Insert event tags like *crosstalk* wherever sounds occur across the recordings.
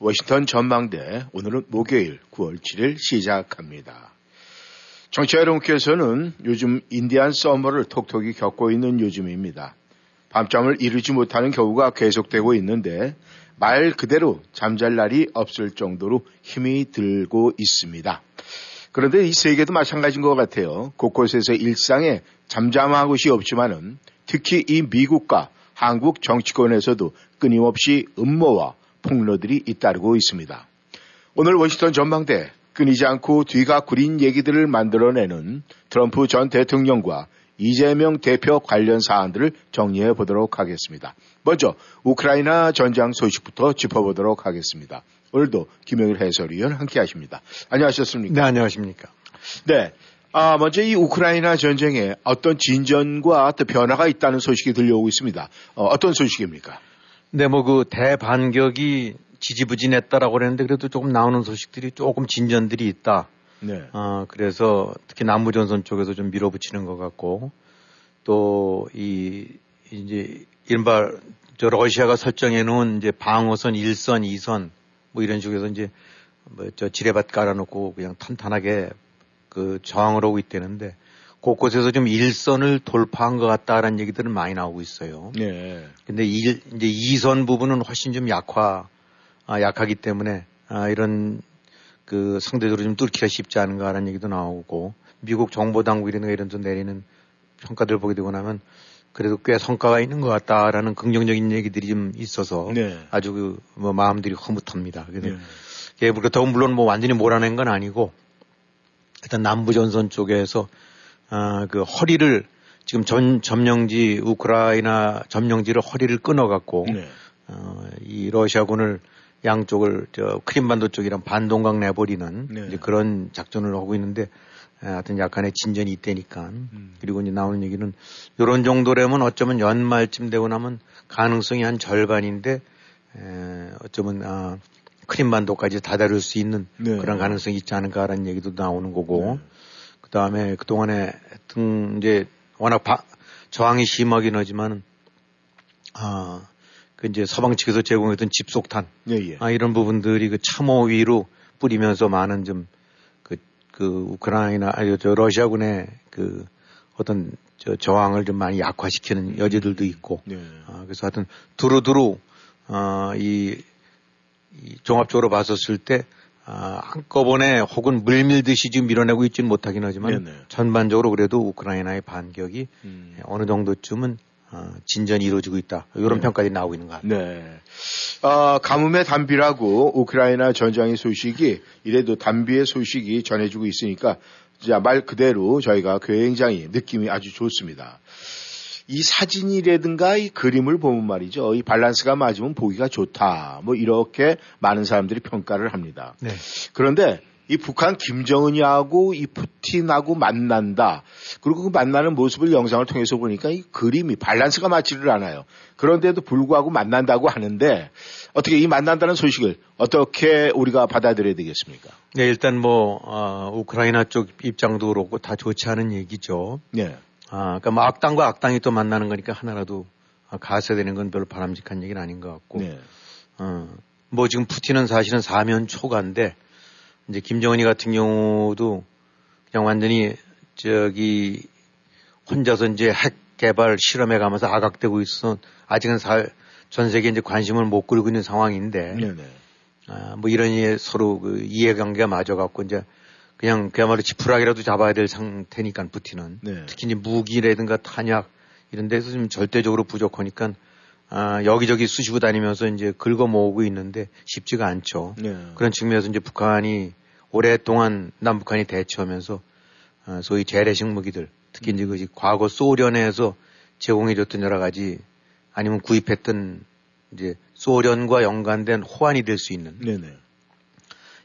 워싱턴 전망대 오늘은 목요일 9월 7일 시작합니다. 청취자 여러분께서는 요즘 인디안 서머를 톡톡히 겪고 있는 요즘입니다. 밤잠을 이루지 못하는 경우가 계속되고 있는데 말 그대로 잠잘 날이 없을 정도로 힘이 들고 있습니다. 그런데 이 세계도 마찬가지인 것 같아요. 곳곳에서 일상에 잠잠한 곳이 없지만은 특히 이 미국과 한국 정치권에서도 끊임없이 음모와 폭로들이 잇따르고 있습니다. 오늘 워싱턴 전망대 끊이지 않고 뒤가 구린 얘기들을 만들어내는 트럼프 전 대통령과 이재명 대표 관련 사안들을 정리해 보도록 하겠습니다. 먼저 우크라이나 전장 소식부터 짚어보도록 하겠습니다. 오늘도 김영일 해설위원 함께 하십니다. 안녕하셨습니까? 네, 안녕하십니까. 네. 아, 먼저 이 우크라이나 전쟁에 어떤 진전과 또 변화가 있다는 소식이 들려오고 있습니다. 어, 떤 소식입니까? 네, 뭐그 대반격이 지지부진했다라고 그랬는데 그래도 조금 나오는 소식들이 조금 진전들이 있다. 네. 어, 그래서 특히 남부전선 쪽에서 좀 밀어붙이는 것 같고 또 이 이제 이른바 저 러시아가 설정해 놓은 이제 방어선 1선, 2선 뭐 이런 식으로 이제 뭐 저 지뢰밭 깔아놓고 그냥 탄탄하게 그 저항을 하고 있다는데 곳곳에서 좀 일선을 돌파한 것 같다라는 얘기들은 많이 나오고 있어요. 네. 근데 일, 이제 이선 부분은 훨씬 좀 약화, 아, 약하기 때문에 아, 이런 그 상대적으로 좀 뚫기가 쉽지 않은가라는 얘기도 나오고 미국 정보 당국이라든가 이런 데 내리는 평가들 보게 되고 나면 그래도 꽤 성과가 있는 것 같다라는 긍정적인 얘기들이 좀 있어서 네. 아주 그 뭐 마음들이 흐뭇합니다. 그래서 네. 그렇다고 물론 뭐 완전히 몰아낸 건 아니고 일단 남부 전선 쪽에서 아, 그 허리를 지금 전 점령지 우크라이나 점령지를 허리를 끊어갖고 네. 어, 이 러시아군을 양쪽을 저 크림반도 쪽이랑 반동강 내버리는 네. 이제 그런 작전을 하고 있는데 하여튼 약간의 진전이 있다니까 음. 그리고 이제 나오는 얘기는 이런 정도라면 어쩌면 연말쯤 되고 나면 가능성이 한 절반인데 에, 어쩌면 아, 크림반도까지 다다를 수 있는 네. 그런 가능성이 있지 않을까라는 얘기도 나오는 거고 네. 그 다음에 그동안에 등 이제 워낙 바, 저항이 심하긴 하지만 아, 그 이제 서방 측에서 제공했던 집속탄 예, 예. 아, 이런 부분들이 그 참호 위로 뿌리면서 많은 좀 그, 그 우크라이나 아니 저 러시아군의 그 어떤 저 저항을 좀 많이 약화시키는 여지들도 있고 예. 아, 그래서 하여튼 두루두루 아, 이, 이 종합적으로 봤었을 때 아, 한꺼번에 혹은 물밀듯이 지금 밀어내고 있지는 못하긴 하지만 네네. 전반적으로 그래도 우크라이나의 반격이 음. 어느 정도쯤은 어, 진전이 이루어지고 있다. 이런 네. 평가들이 나오고 있는 것 같아요. 네. 어, 가뭄의 단비라고 우크라이나 전장의 소식이 이래도 단비의 소식이 전해지고 있으니까 말 그대로 저희가 굉장히 느낌이 아주 좋습니다. 이 사진이라든가 이 그림을 보면 말이죠. 이 밸런스가 맞으면 보기가 좋다. 뭐 이렇게 많은 사람들이 평가를 합니다. 네. 그런데 이 북한 김정은이하고 이 푸틴하고 만난다. 그리고 그 만나는 모습을 영상을 통해서 보니까 이 그림이 밸런스가 맞지를 않아요. 그런데도 불구하고 만난다고 하는데 어떻게 이 만난다는 소식을 어떻게 우리가 받아들여야 되겠습니까? 네, 일단 뭐, 어, 우크라이나 쪽 입장도 그렇고 다 좋지 않은 얘기죠. 네. 아, 그러니까 뭐 악당과 악당이 또 만나는 거니까 하나라도 가세되는 건 별로 바람직한 얘기는 아닌 것 같고. 네. 어, 뭐 지금 푸틴은 사실은 사면 초과인데 이제 김정은이 같은 경우도 그냥 완전히 저기 혼자서 이제 핵 개발 실험해 가면서 아각되고 있어 아직은 살, 전 세계 이제 관심을 못 끌고 있는 상황인데 네네. 아, 뭐 이런 이 서로 그 이해관계가 맞아갖고 이제 그냥 그야말로 지푸라기라도 잡아야 될 상태니까 푸틴은 네. 특히 이제 무기라든가 탄약 이런 데서 좀 절대적으로 부족하니까 아, 여기저기 쑤시고 다니면서 이제 긁어 모으고 있는데 쉽지가 않죠. 네. 그런 측면에서 이제 북한이 오랫동안 남북한이 대처하면서 어, 소위 재래식 무기들 특히 음. 이제 그 과거 소련에서 제공해줬던 여러 가지 아니면 구입했던 이제 소련과 연관된 호환이 될 수 있는 네네.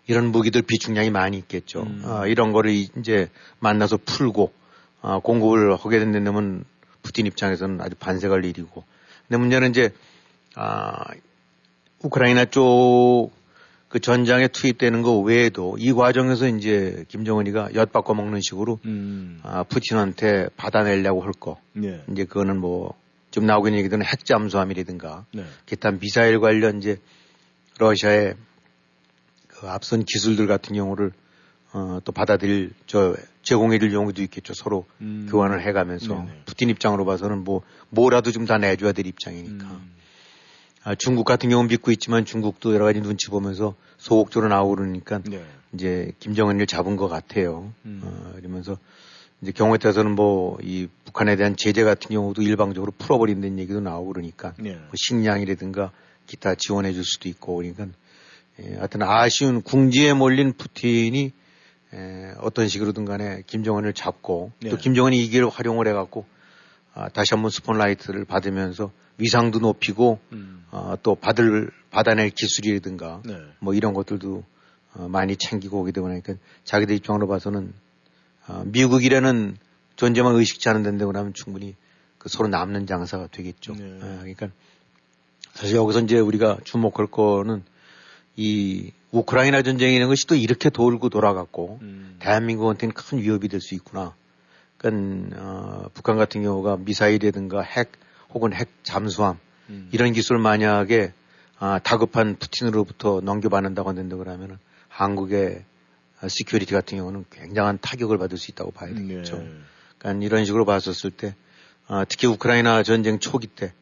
이런 무기들 비축량이 많이 있겠죠. 음. 아, 이런 거를 이제 만나서 풀고 아, 공급을 하게 된다면 푸틴 입장에서는 아주 반색할 일이고. 근데 문제는 이제 아, 우크라이나 쪽 그 전장에 투입되는 거 외에도 이 과정에서 이제 김정은이가 엿바꿔 먹는 식으로 음. 아, 푸틴한테 받아내려고 할 거. 네. 이제 그거는 뭐좀 나오고 있는 얘기들은 핵 잠수함이라든가 네. 기타 미사일 관련 이제 러시아의 그 앞선 기술들 같은 경우를 어, 또 받아들일 저 제공해줄 경우도 있겠죠. 서로 음. 교환을 해가면서 네네. 푸틴 입장으로 봐서는 뭐 뭐라도 좀 다 내줘야 될 입장이니까. 음. 아, 중국 같은 경우는 믿고 있지만 중국도 여러 가지 눈치 보면서 소극적으로 나오고 그러니까 네. 이제 김정은을 잡은 것 같아요. 음. 어, 이러면서 이제 경우에 따라서는 뭐 이 북한에 대한 제재 같은 경우도 일방적으로 풀어버린다는 얘기도 나오고 그러니까 네. 뭐 식량이라든가 기타 지원해 줄 수도 있고 그러니까 예, 하여튼 아쉬운 궁지에 몰린 푸틴이 에, 어떤 식으로든 간에 김정은을 잡고 네. 또 김정은이 이 기회를 활용을 해갖고 아, 다시 한번 스포트라이트를 받으면서 위상도 높이고 음. 어, 또 받을 받아낼 기술이라든가 네. 뭐 이런 것들도 어, 많이 챙기고 오게 되고 나니까 자기들 입장으로 봐서는 어, 미국이라는 존재만 의식치 않은 데인데 그러면 충분히 그 서로 남는 장사가 되겠죠. 네. 어, 그러니까 사실 여기서 이제 우리가 주목할 거는 이 우크라이나 전쟁이라는 것이 또 이렇게 돌고 돌아갔고 음. 대한민국한테는 큰 위협이 될 수 있구나. 그러니까 어, 북한 같은 경우가 미사일이라든가 핵 혹은 핵 잠수함 음. 이런 기술 을 만약에 아, 다급한 푸틴으로부터 넘겨받는다고 한다 그러면은 한국의 security 같은 경우는 굉장한 타격을 받을 수 있다고 봐야 되겠죠. 네. 그러니까 이런 식으로 봤었을 때 아, 특히 우크라이나 전쟁 초기 때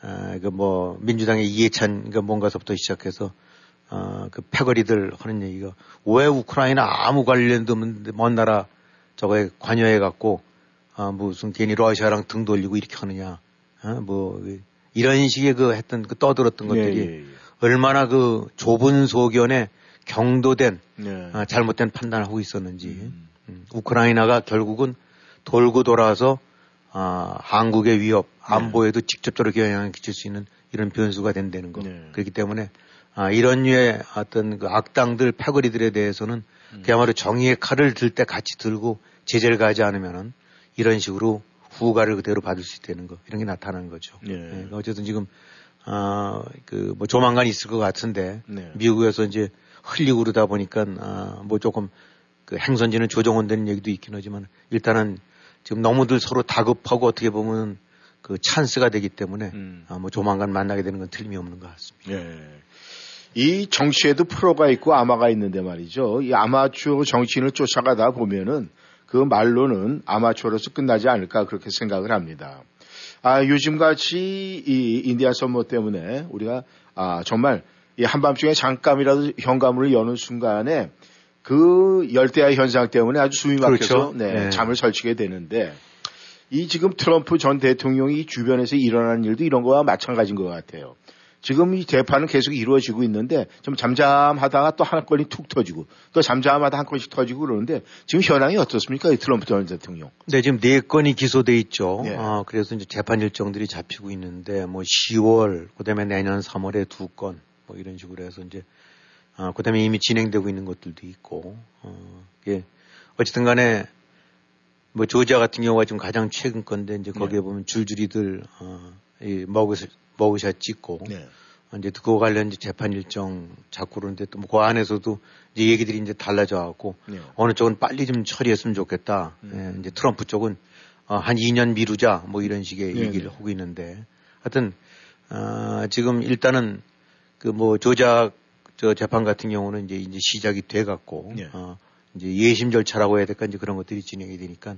아, 그뭐 민주당의 이해찬 그 뭔가서부터 시작해서 어, 그 패거리들 하는 얘기가 왜 우크라이나 아무 관련도 없는데 먼 나라 저거에 관여해 갖고 아, 무슨 괜히 러시아랑 등 돌리고 이렇게 하느냐. 어, 뭐 이런 식의 그 했던 그 떠들었던 것들이 예, 예, 예. 얼마나 그 좁은 소견에 경도된 예. 어, 잘못된 판단을 하고 있었는지 음. 음, 우크라이나가 결국은 돌고 돌아서 아, 한국의 위협 안보에도 직접적으로 영향을 끼칠 수 있는 이런 변수가 된다는 거. 네. 그렇기 때문에 아, 이런 류의 어떤 그 악당들, 패거리들에 대해서는 음. 그야말로 정의의 칼을 들 때 같이 들고 제재를 가지 않으면은 이런 식으로 후가를 그대로 받을 수 있다는 거 이런 게 나타나는 거죠. 네. 네. 어쨌든 지금 아 그 뭐 조만간 있을 것 같은데 네. 미국에서 이제 흘리고 그러다 보니까 아 뭐 조금 그 행선지는 조정원되는 얘기도 있긴 하지만 일단은 지금 너무들 서로 다급하고 어떻게 보면 그 찬스가 되기 때문에 음. 아 뭐 조만간 만나게 되는 건 틀림이 없는 것 같습니다. 네. 이 정치에도 프로가 있고 아마가 있는데 말이죠. 이 아마추어 정치인을 쫓아가다 보면은 그 말로는 아마추어로서 끝나지 않을까 그렇게 생각을 합니다. 아, 요즘 같이 이 Indian summer 때문에 우리가 아, 정말 이 한밤중에 잠깐이라도 현관문을 여는 순간에 그 열대야 현상 때문에 아주 숨이 막혀서 그렇죠. 네, 네. 잠을 설치게 되는데 이 지금 트럼프 전 대통령이 주변에서 일어나는 일도 이런 거와 마찬가지인 것 같아요. 지금 이 재판은 계속 이루어지고 있는데 좀 잠잠하다가 또 한 건이 툭 터지고 또 잠잠하다 한 건씩 터지고 그러는데 지금 현황이 어떻습니까? 이 트럼프 전 대통령. 네, 지금 네 건이 기소돼 있죠. 네. 어, 그래서 이제 재판 일정들이 잡히고 있는데 뭐 10월, 그다음에 내년 3월에 두 건, 뭐 이런 식으로 해서 이제 어, 그다음에 이미 진행되고 있는 것들도 있고, 어, 예. 어쨌든 간에 뭐 조지아 같은 경우가 지금 가장 최근 건데 이제 거기에 네. 보면 줄줄이들 어, 이 먹으실 머그샷 찍고 네. 이제 그거 관련 이제 재판 일정 잡고 그러는데 또뭐그 안에서도 이제 얘기들이 이제 달라져 갖고 네. 어느 쪽은 빨리 좀 처리했으면 좋겠다. 음. 예, 이제 트럼프 쪽은 어, 한 2년 미루자 뭐 이런 식의 네. 얘기를 하고 있는데 하여튼 어, 지금 일단은 그 뭐 조작 저 재판 같은 경우는 이제 이제 시작이 돼 갖고 네. 어, 이제 예심 절차라고 해야 될까 이제 그런 것들이 진행이 되니까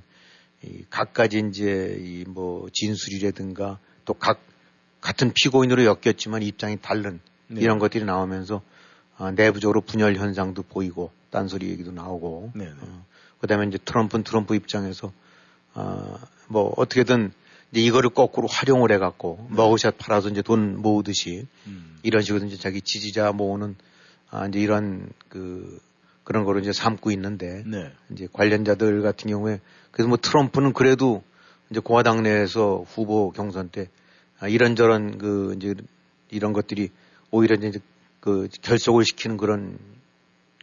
이 각가지 이제 이 뭐 진술이라든가 또 각 같은 피고인으로 엮였지만 입장이 다른 네. 이런 것들이 나오면서 어, 내부적으로 분열 현상도 보이고 딴소리 얘기도 나오고 네. 어, 그다음에 이제 트럼프는 트럼프 입장에서 어, 뭐 어떻게든 이제 이거를 거꾸로 활용을 해갖고 네. 머그샷 팔아서 이제 돈 모으듯이 음. 이런 식으로 이제 자기 지지자 모으는 아, 이제 이런 그 그런 거를 이제 삼고 있는데 네. 이제 관련자들 같은 경우에 그래서 뭐 트럼프는 그래도 이제 공화당 내에서 후보 경선 때 아, 이런저런 그 이제 이런 것들이 오히려 이제 그 결속을 시키는 그런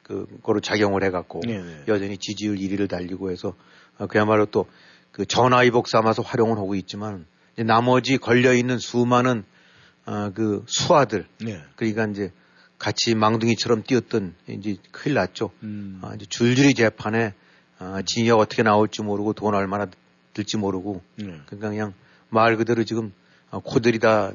그 거로 작용을 해갖고 네네. 여전히 지지율 1위를 달리고 해서 어, 그야말로 또 그 전화위복 삼아서 활용을 하고 있지만 이제 나머지 걸려 있는 수많은 어, 그 수하들 네. 그러니까 이제 같이 망둥이처럼 뛰었던 이제 큰일 났죠. 음. 아, 이제 줄줄이 재판에 아, 징역 어떻게 나올지 모르고 돈 얼마나 들지 모르고 네. 그러니까 그냥 말 그대로 지금 아, 코들이 다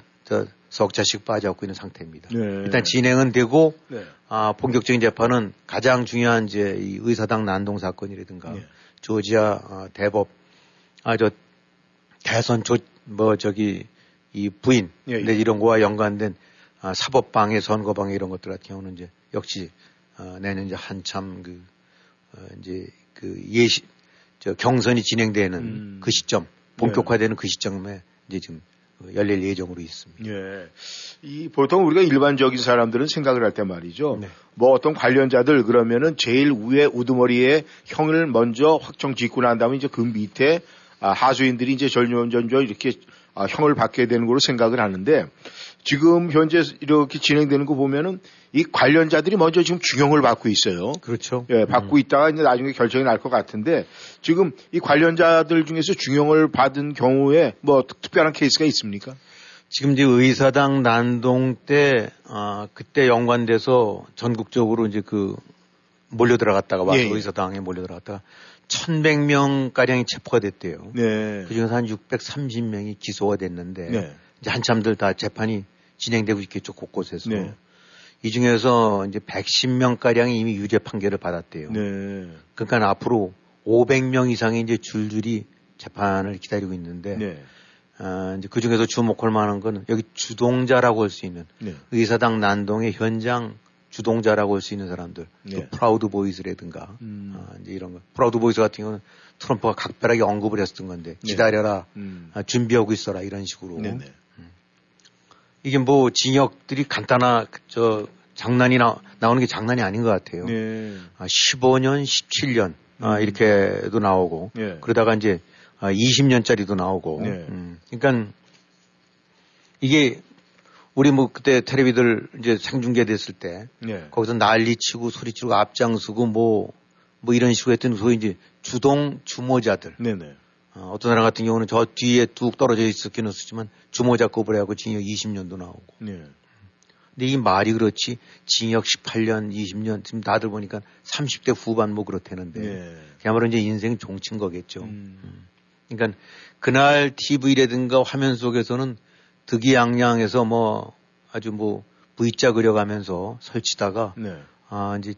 석자씩 빠져갖고 있는 상태입니다. 네. 일단 진행은 되고 네. 아, 본격적인 재판은 가장 중요한 이제 이 의사당 난동 사건이라든가 네. 조지아 아, 대법 아 저 대선 조 뭐 저기 이 부인 예, 예. 이런 거와 연관된 아, 사법방해 선거방해 이런 것들 같은 경우는 이제 역시 아, 내년 이제 한참 그 어, 이제 그 예시 저 경선이 진행되는 음. 그 시점 본격화되는 그 시점에 이제 지금 열릴 예정으로 있습니다. 예. 이 보통 우리가 일반적인 사람들은 생각을 할 때 말이죠. 네. 뭐 어떤 관련자들 그러면은 제일 위에 우두머리에 형을 먼저 확정 짓고 난 다음에 이제 그 밑에 아, 하수인들이 이제 전전전 이렇게 아, 형을 받게 되는 걸로 생각을 하는데 지금 현재 이렇게 진행되는 거 보면은 이 관련자들이 먼저 지금 중형을 받고 있어요. 그렇죠. 예, 받고 음. 있다가 이제 나중에 결정이 날 것 같은데 지금 이 관련자들 중에서 중형을 받은 경우에 뭐 특별한 케이스가 있습니까? 지금 이제 의사당 난동 때, 아, 그때 연관돼서 전국적으로 이제 그 몰려 들어갔다가 와서 예, 예. 의사당에 몰려 들어갔다가 1100명 가량이 체포가 됐대요. 네. 그 중에서 한 630명이 기소가 됐는데 네. 이제 한참들 다 재판이 진행되고 있겠죠 곳곳에서. 네. 이 중에서 이제 110명 가량이 이미 유죄 판결을 받았대요. 네. 그러니까 앞으로 500명 이상이 이제 줄줄이 재판을 기다리고 있는데 네. 어, 이제 그 중에서 주목할 만한 건 여기 주동자라고 할 수 있는 네. 의사당 난동의 현장 주동자라고 할 수 있는 사람들, 네. 또 Proud Boys라든가 음. 어, 이제 이런 거. Proud Boys 같은 경우는 트럼프가 각별하게 언급을 했었던 건데 네. 기다려라, 음. 아, 준비하고 있어라 이런 식으로. 네, 네. 음. 이게 뭐 징역들이 간단한 저 장난이 나, 나오는 게 장난이 아닌 것 같아요. 네. 아, 15년, 17년 아, 음. 이렇게도 나오고 네. 그러다가 이제 아, 20년짜리도 나오고. 네. 음. 그러니까 이게 우리 뭐 그때 텔레비들 이제 생중계됐을 때 네. 거기서 난리치고 소리치고 앞장서고 뭐뭐 뭐 이런 식으로 했던 소위 이제 주동 주모자들. 네네. 어, 어떤 사람 같은 경우는 저 뒤에 뚝 떨어져 있었기는 했지만 주모자급을 해갖고 징역 20년도 나오고. 네. 근데 이 말이 그렇지 징역 18년, 20년 지금 다들 보니까 30대 후반 뭐 그렇다는데 네. 그야말로 이제 인생 종친 거겠죠. 음. 음. 그러니까 그날 TV라든가 화면 속에서는 득이양양해서 뭐 아주 뭐 V자 그려가면서 설치다가 네. 아 이제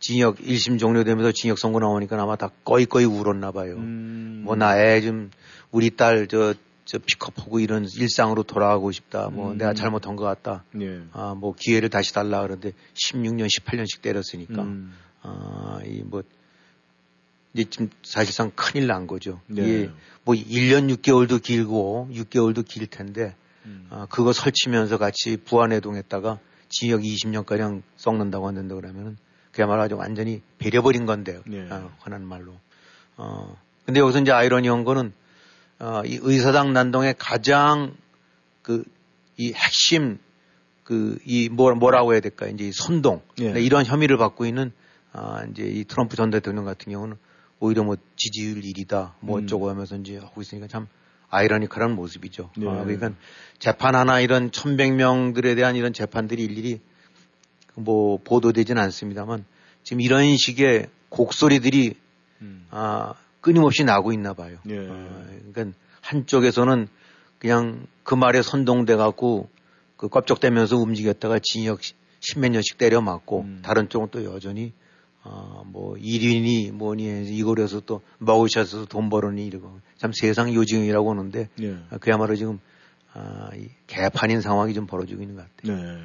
징역 1심 종료되면서 징역 선고 나오니까 아마 다 꺼이꺼이 울었나 봐요. 음. 뭐 나 애 좀 우리 딸저 저 픽업하고 이런 일상으로 돌아가고 싶다. 뭐 음. 내가 잘못한 것 같다. 네. 아뭐 기회를 다시 달라 그러는데 16년 18년씩 때렸으니까 음. 아이뭐 이제 지금 사실상 큰일 난 거죠. 네. 이게 뭐 1년 6개월도 길고 6개월도 길 텐데 음. 어, 그거 설치면서 같이 부안해동했다가 징역 20년가량 썩는다고 하는데 그러면은 그야말로 아주 완전히 배려버린 건데요. 네. 어, 흔한 말로. 어, 근데 여기서 이제 아이러니한 거는 어, 이 의사당 난동의 가장 그 이 핵심 그 이 뭐, 뭐라고 해야 될까 이제 선동 네. 이런 혐의를 받고 있는 아, 이제 이 트럼프 전 대통령 같은 경우는 오히려 뭐 지지율 1위다 뭐 음. 어쩌고 하면서 이제 하고 있으니까 참 아이러니컬한 모습이죠. 네. 아, 그러니까 재판 하나 이런 천백 명들에 대한 이런 재판들이 일일이 뭐 보도되지는 않습니다만 지금 이런 식의 곡소리들이 음. 아, 끊임없이 나고 있나 봐요. 네. 아, 그러니까 한쪽에서는 그냥 그 말에 선동돼 갖고 그 껍적대면서 움직였다가 징역 십몇 년씩 때려 맞고 음. 다른 쪽은 또 여전히 어, 뭐, 1인이 뭐니, 이거려서 또 먹으셔서 돈 벌으니 이러고. 참 세상 요즘이라고 하는데, 네. 그야말로 지금, 아, 이 개판인 상황이 좀 벌어지고 있는 것 같아요. 네.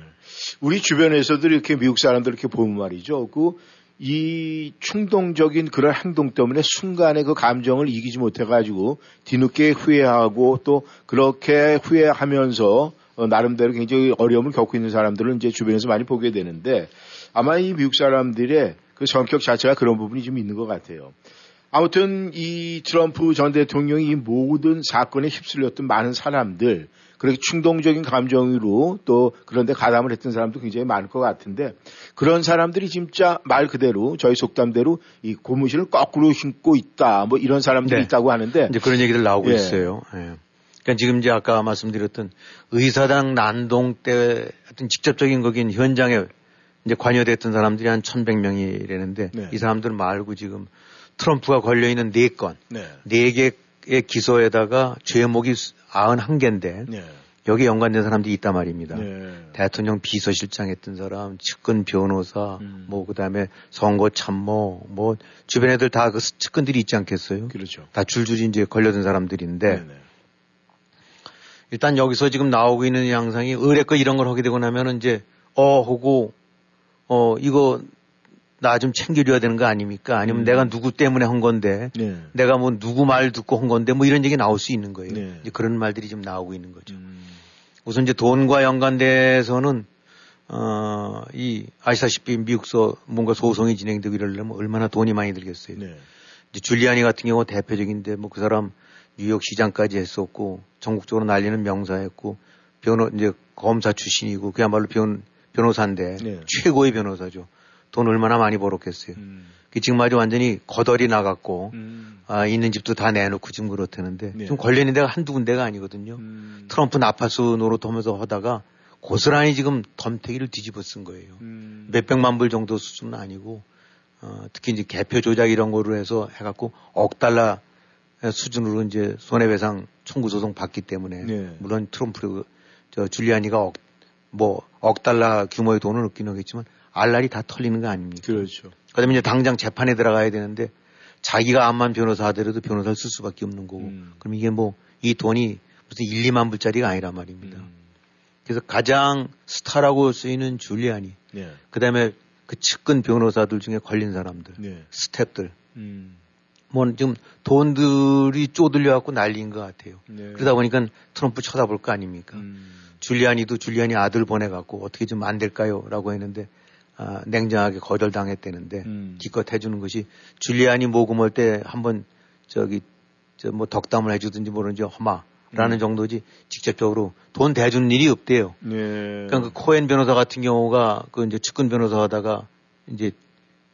우리 주변에서도 이렇게 미국 사람들 이렇게 보면 말이죠. 그, 이 충동적인 그런 행동 때문에 순간에 그 감정을 이기지 못해가지고 뒤늦게 후회하고 또 그렇게 후회하면서 어, 나름대로 굉장히 어려움을 겪고 있는 사람들은 이제 주변에서 많이 보게 되는데 아마 이 미국 사람들의 그 성격 자체가 그런 부분이 좀 있는 것 같아요. 아무튼 이 트럼프 전 대통령이 이 모든 사건에 휩쓸렸던 많은 사람들 그렇게 충동적인 감정으로 또 그런데 가담을 했던 사람도 굉장히 많을 것 같은데 그런 사람들이 진짜 말 그대로 저희 속담대로 이 고무신을 거꾸로 신고 있다 뭐 이런 사람들이 네. 있다고 하는데 이제 그런 얘기들 나오고 예. 있어요. 예. 그러니까 지금 이제 아까 말씀드렸던 의사당 난동 때 어떤 직접적인 거긴 현장에 이제 관여됐던 사람들이 한 1100명이라는데 네. 이 사람들 말고 지금 트럼프가 걸려 있는 네 건, 네, 네 개의 기소에다가 죄목이 91개인데 네. 여기에 연관된 사람들이 있단 말입니다. 네. 대통령 비서실장 했던 사람, 측근 변호사, 음. 뭐 그 다음에 선거 참모, 뭐 주변 애들 다 그 측근들이 있지 않겠어요? 그렇죠. 다 줄줄이 이제 걸려든 사람들인데. 네. 일단 여기서 지금 나오고 있는 양상이 의뢰거 이런 걸 하게 되고 나면은 이제 어 하고 어 이거 나 좀 챙겨줘야 되는 거 아닙니까? 아니면 음. 내가 누구 때문에 한 건데 네. 내가 뭐 누구 말 듣고 한 건데 뭐 이런 얘기 나올 수 있는 거예요. 네. 이제 그런 말들이 좀 나오고 있는 거죠. 음. 우선 이제 돈과 연관돼서는 어, 이 아시다시피 미국서 뭔가 소송이 진행되고 이러려면 얼마나 돈이 많이 들겠어요. 네. 이제 줄리아니 같은 경우 대표적인데 뭐 그 사람 뉴욕 시장까지 했었고 전국적으로 날리는 명사였고 변호 이제 검사 출신이고 그야말로 변 변호사인데 네. 최고의 변호사죠. 돈 얼마나 많이 벌었겠어요. 음. 그 지금 아주 완전히 거덜이 나갔고 음. 아, 있는 집도 다 내놓고 지금 그렇다는데 네. 좀 걸려있는 데가 한두 군데가 아니거든요. 음. 트럼프 나파수 노릇하면서 하다가 고스란히 지금 덤태기를 뒤집어 쓴 거예요. 음. 몇백만 불 정도 수준은 아니고 어, 특히 이제 개표 조작 이런 거로 해서 해갖고 억 달러 수준으로 이제 손해배상 청구 소송 받기 때문에 네. 물론 트럼프 저 줄리아니가 억, 뭐 억 달러 규모의 돈을 얻긴 하겠지만 알랄이 다 털리는 거 아닙니까? 그렇죠. 그다음에 이제 당장 재판에 들어가야 되는데 자기가 암만 변호사 하더라도 변호사를 쓸 수밖에 없는 거고 음. 그럼 이게 뭐 이 돈이 무슨 1, 2만 불짜리가 아니란 말입니다. 음. 그래서 가장 스타라고 쓰이는 줄리아니 네. 그다음에 그 측근 변호사들 중에 걸린 사람들 네. 스탭들 음. 뭐 지금 돈들이 쪼들려 갖고 난리인 것 같아요. 네. 그러다 보니까 트럼프 쳐다볼 거 아닙니까? 음. 줄리아니도 줄리아니 아들 보내 갖고 어떻게 좀 안 될까요?라고 했는데 아, 냉정하게 거절당했다는데 음. 기껏 해주는 것이 줄리안이 모금할 때 한번 저기 저 뭐 덕담을 해주든지 모르는지 허마 라는 음. 정도지 직접적으로 돈 대주는 일이 없대요. 네. 그러니까 그 코엔 변호사 같은 경우가 그 이제 측근 변호사 하다가 이제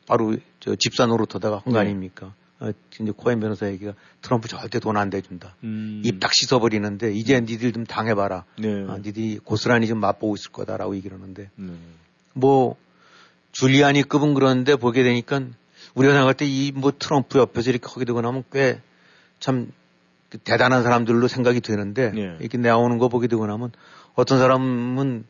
바로 저 집사 노릇 하다가 한거 네. 아닙니까? 어, 이제 코엔 변호사 얘기가 트럼프 절대 돈 안 대준다. 음. 입딱 씻어버리는데 이제 음. 니들 좀 당해봐라. 네. 아, 니들이 고스란히 좀 맛보고 있을 거다라고 얘기를 하는데 네. 뭐 줄리아니 급은 그런데 보게 되니까 우리가 생각할 때 이 뭐 트럼프 옆에서 이렇게 하게 되고 나면 꽤 참 대단한 사람들로 생각이 되는데 네. 이렇게 나오는 거 보게 되고 나면 어떤 사람은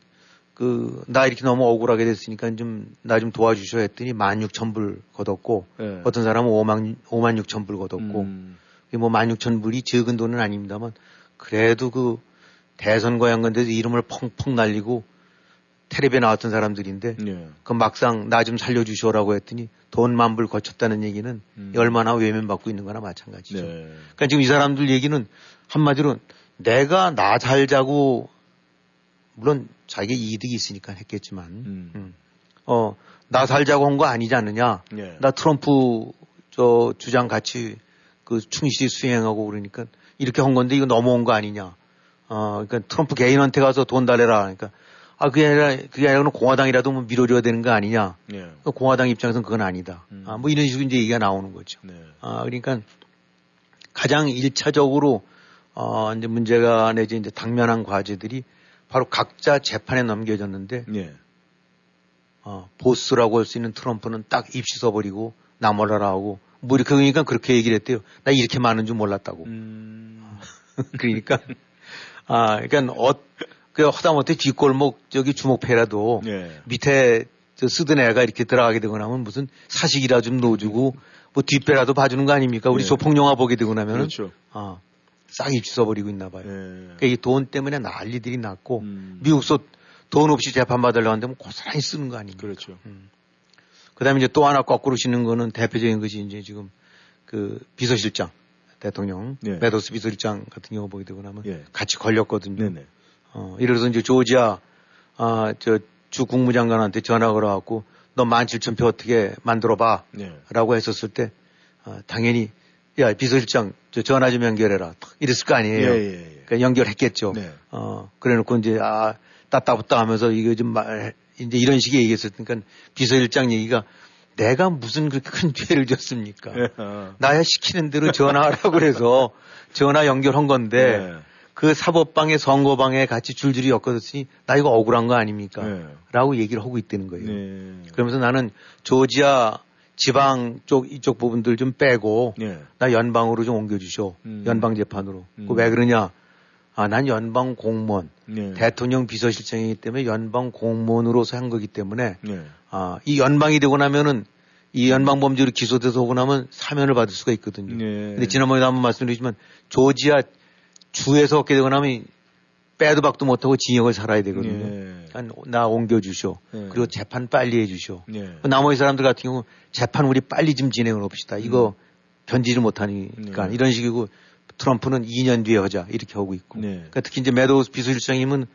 그 나 이렇게 너무 억울하게 됐으니까 좀 나 좀 도와주셔 했더니 만 육천 불 걷었고 네. 어떤 사람은 오만 오만 육천 불 걷었고 음. 뭐만 육천 불이 적은 돈은 아닙니다만 그래도 그 대선과 연관돼서 이름을 펑펑 날리고 텔레비에 나왔던 사람들인데 네. 그 막상 나 좀 살려주시오라고 했더니 돈 만 불 거쳤다는 얘기는 음. 얼마나 외면받고 있는 거나 마찬가지죠. 네. 그러니까 지금 이 사람들 얘기는 한마디로 내가 나 살자고 물론 자기 이득이 있으니까 했겠지만 음. 음. 어, 나 살자고 한 거 아니지 않느냐. 네. 나 트럼프 저 주장 같이 그 충실히 수행하고 그러니까 이렇게 한 건데 이거 넘어온 거 아니냐. 어, 그러니까 트럼프 개인한테 가서 돈 달래라. 그러니까 아, 그게 아니라, 그게 아니라 공화당이라도 뭐 밀어줘야 되는 거 아니냐. 네. 공화당 입장에서는 그건 아니다. 음. 아, 뭐 이런 식으로 이제 얘기가 나오는 거죠. 네. 아, 그러니까 가장 일차적으로 어, 이제 문제가 내지 이제 당면한 과제들이 바로 각자 재판에 넘겨졌는데, 네. 어, 보스라고 할 수 있는 트럼프는 딱 입시 써버리고 나 몰라라 하고, 뭐 이렇게 그러니까 그렇게 얘기를 했대요. 나 이렇게 많은 줄 몰랐다고. 음... *laughs* 그러니까, 아, 그러니까 어, 그 하다못해 뒷골목 저기 주목패라도 네. 밑에 저 쓰던 애가 이렇게 들어가게 되고 나면 무슨 사식이라 좀 넣어주고 뭐 뒷배라도 봐주는 거 아닙니까? 우리 네. 소풍 영화 보게 되고 나면은 그렇죠. 아, 싹 입주써버리고 있나 봐요. 네. 그러니까 이 돈 때문에 난리들이 났고 음. 미국서 돈 없이 재판 받으려고 하는데 뭐 고스란히 쓰는 거 아닙니까? 그렇죠. 음. 그 다음에 이제 또 하나 거꾸로 치는 거는 대표적인 것이 이제 지금 그 비서실장 대통령 네. 메도스 비서실장 같은 경우 보게 되고 나면 네. 같이 걸렸거든요. 네네. 어, 예를 들어서 이제 조지아, 아, 저, 주 국무장관한테 전화 걸어갖고 너 17,000표 어떻게 만들어봐. 네. 라고 했었을 때, 아, 당연히, 야, 비서실장, 저 전화 좀 연결해라. 이랬을 거 아니에요. 예, 예, 예. 그러니까 연결했겠죠. 네. 어, 그래 놓고 이제, 아, 따따붙다 하면서 이거 좀 말, 이제 이런 식의 얘기했을 테니까 비서실장 얘기가 내가 무슨 그렇게 큰 죄를 졌습니까? 네. 어. 나야 시키는 대로 전화하라고 그래서 *laughs* 전화 연결한 건데 네. 그 사법방에 선거방에 같이 줄줄이 엮어졌으니 나 이거 억울한 거 아닙니까? 네. 라고 얘기를 하고 있다는 거예요. 네. 그러면서 나는 조지아 지방 쪽 이쪽 부분들 좀 빼고 네. 나 연방으로 좀 옮겨주쇼. 음. 연방 재판으로. 음. 왜 그러냐? 아, 난 연방 공무원, 네. 대통령 비서실장이기 때문에 연방 공무원으로서 한 거기 때문에 네. 아, 이 연방이 되고 나면은 이 연방 범죄로 기소돼서 오고 나면 사면을 받을 수가 있거든요. 네. 근데 지난번에도 한번 말씀드리지만 조지아 주에서 얻게 되고 나면 빼도 박도 못하고 징역을 살아야 되거든요. 네. 나 옮겨주쇼. 네. 그리고 재판 빨리 해주쇼. 네. 나머지 사람들 같은 경우 재판 우리 빨리 좀 진행을 합시다. 이거 음. 견디를 못하니까 네. 이런 식이고 트럼프는 2년 뒤에 하자 이렇게 하고 있고. 네. 그러니까 특히 이제 매도우스 비서실장님은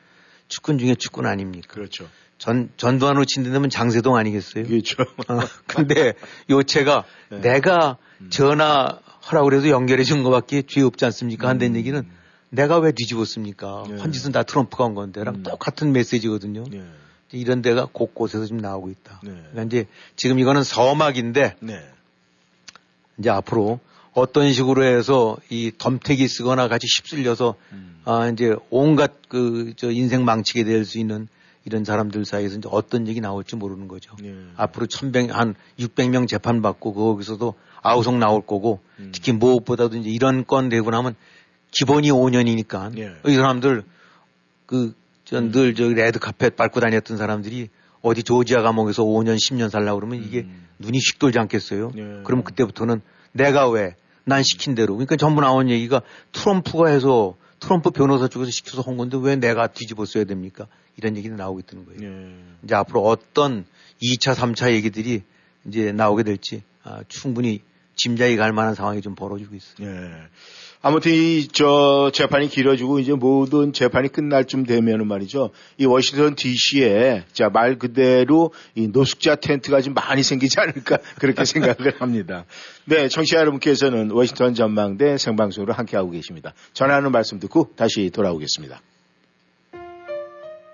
축군 중에 축군 아닙니까? 그렇죠. 전 전두환으로 친다면 장세동 아니겠어요? 그렇죠. 어, 근데 요체가 네. 내가 음. 전화하라고 그래서 연결해 준 것밖에 죄 없지 않습니까? 한다는 음. 얘기는 내가 왜 뒤집었습니까? 네. 헌짓은 다 트럼프가 한 건데랑 음. 똑같은 메시지거든요. 네. 이런 데가 곳곳에서 지금 나오고 있다. 네. 그러니까 이제 지금 이거는 서막인데 네. 이제 앞으로 어떤 식으로 해서 이 덤태기 쓰거나 같이 휩쓸려서 음. 아 이제 온갖 그 저 인생 망치게 될 수 있는 이런 사람들 사이에서 이제 어떤 얘기 나올지 모르는 거죠. 예. 앞으로 천백 한 600명 재판 받고 거기서도 아우성 나올 거고 음. 특히 무엇보다도 이제 이런 건 되고 나면 기본이 5년이니까 예. 이 사람들 그 전늘 음. 저 레드 카펫 밟고 다녔던 사람들이 어디 조지아 감옥에서 5년 10년 살라고 그러면 이게 음. 눈이 휙 돌지 않겠어요? 예. 그럼 그때부터는 내가 왜 난 시킨 대로 그러니까 전부 나온 얘기가 트럼프가 해서 트럼프 변호사 쪽에서 시켜서 한 건데 왜 내가 뒤집어 써야 됩니까? 이런 얘기도 나오고 있는 거예요. 예. 이제 앞으로 어떤 2차, 3차 얘기들이 이제 나오게 될지 아, 충분히 짐작이 갈 만한 상황이 좀 벌어지고 있어요. 예. 아무튼 이 저 재판이 길어지고 이제 모든 재판이 끝날 쯤 되면은 말이죠. 이 워싱턴 D.C.에 자 말 그대로 이 노숙자 텐트가 좀 많이 생기지 않을까 *laughs* 그렇게 생각을 합니다. 네, 청취자 여러분께서는 워싱턴 전망대 생방송으로 함께하고 계십니다. 전하는 말씀 듣고 다시 돌아오겠습니다.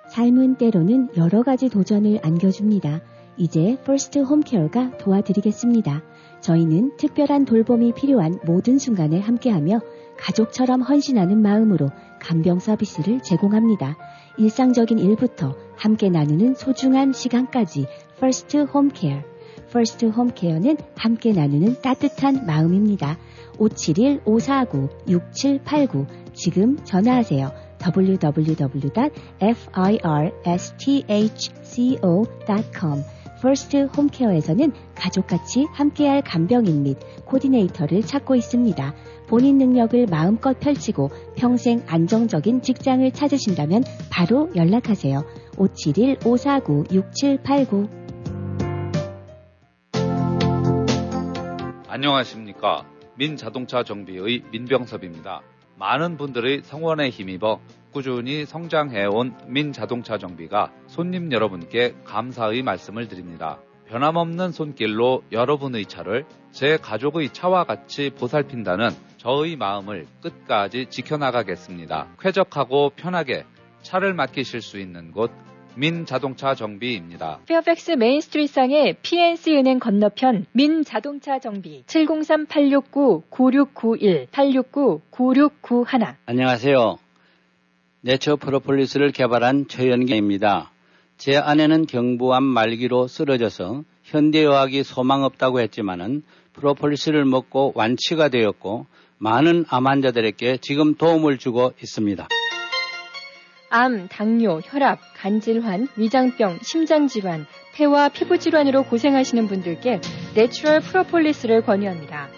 삶은 때로는 여러 가지 도전을 안겨줍니다. 이제 First Home Care가 도와드리겠습니다. 저희는 특별한 돌봄이 필요한 모든 순간에 함께하며 가족처럼 헌신하는 마음으로 간병 서비스를 제공합니다. 일상적인 일부터 함께 나누는 소중한 시간까지 First Home Care. First Home Care는 함께 나누는 따뜻한 마음입니다. 571-549-6789 지금 전화하세요. www.firstthco.com First Care에서는 가족같이 함께할 간병인 및 코디네이터를 찾고 있습니다. 본인 능력을 마음껏 펼치고 평생 안정적인 직장을 찾으신다면 바로 연락하세요. 571-549-6789 안녕하십니까. 민자동차 정비의 민병섭입니다. 많은 분들의 성원에 힘입어 꾸준히 성장해온 민자동차 정비가 손님 여러분께 감사의 말씀을 드립니다. 변함없는 손길로 여러분의 차를 제 가족의 차와 같이 보살핀다는 저의 마음을 끝까지 지켜나가겠습니다. 쾌적하고 편하게 차를 맡기실 수 있는 곳 민자동차 정비입니다. 페어팩스 Main Street상의 PNC 은행 건너편 민자동차 정비 703-869-9691 869-9691 안녕하세요. 내처 프로폴리스를 개발한 최연기입니다. 제 아내는 경부암 말기로 쓰러져서 현대의학이 소망 없다고 했지만은 프로폴리스를 먹고 완치가 되었고 많은 암 환자들에게 지금 도움을 주고 있습니다. 암, 당뇨, 혈압, 간질환, 위장병, 심장질환, 폐와 피부질환으로 고생하시는 분들께 Natural 프로폴리스를 권유합니다.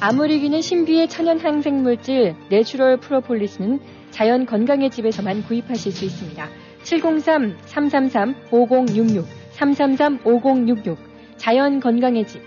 암을 이기는 신비의 천연 항생물질 Natural 프로폴리스는 자연 건강의 집에서만 구입하실 수 있습니다. 703-333-5066, 333-5066, 자연 건강의 집.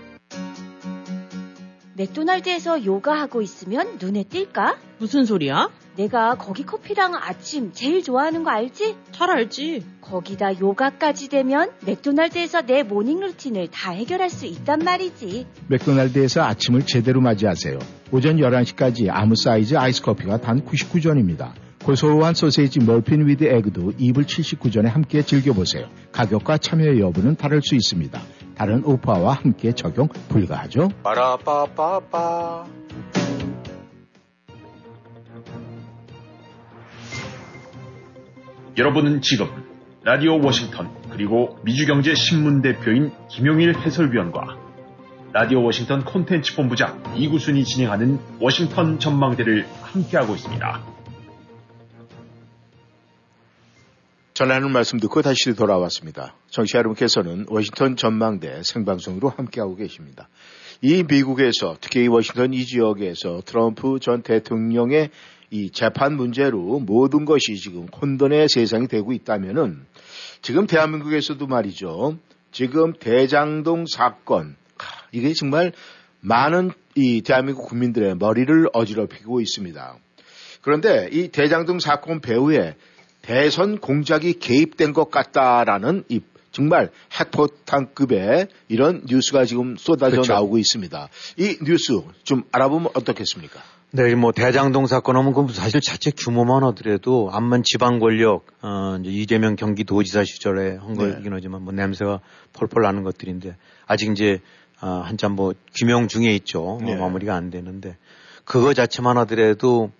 맥도날드에서 요가하고 있으면 눈에 띌까? 무슨 소리야? 내가 거기 커피랑 아침 제일 좋아하는 거 알지? 잘 알지. 거기다 요가까지 되면 맥도날드에서 내 morning routine을 다 해결할 수 있단 말이지. 맥도날드에서 아침을 제대로 맞이하세요. 오전 11시까지 아무 사이즈 아이스 커피가 단 99전입니다. 고소한 Sausage McMuffin with Egg도 2불 79전에 함께 즐겨보세요. 가격과 참여 여부는 다를 수 있습니다. 다른 오파와 함께 적용 불가하죠. 빠라빠빠빠. 여러분은 지금 라디오 워싱턴 그리고 미주경제신문 대표인 김용일 해설위원과 라디오 워싱턴 콘텐츠 본부장 이구순이 진행하는 워싱턴 전망대를 함께하고 있습니다. 전하는 말씀 듣고 다시 돌아왔습니다. 정치 여러분께서는 워싱턴 전망대 생방송으로 함께하고 계십니다. 이 미국에서 특히 워싱턴 이 지역에서 트럼프 전 대통령의 이 재판 문제로 모든 것이 지금 혼돈의 세상이 되고 있다면은 지금 대한민국에서도 말이죠. 지금 대장동 사건 이게 정말 많은 이 대한민국 국민들의 머리를 어지럽히고 있습니다. 그런데 이 대장동 사건 배후에 대선 공작이 개입된 것 같다라는 이 정말 핵포탄급의 이런 뉴스가 지금 쏟아져 그렇죠. 나오고 있습니다. 이 뉴스 좀 알아보면 어떻겠습니까? 네, 뭐 대장동 사건 하면 그 사실 자체 규모만 하더라도 암만 지방 권력 어 이제 이재명 경기도지사 시절에 한 거긴 네. 하지만 뭐 냄새가 펄펄 나는 것들인데 아직 이제 어, 한참 뭐 규명 중에 있죠. 네. 어, 마무리가 안 되는데 그거 자체만 하더라도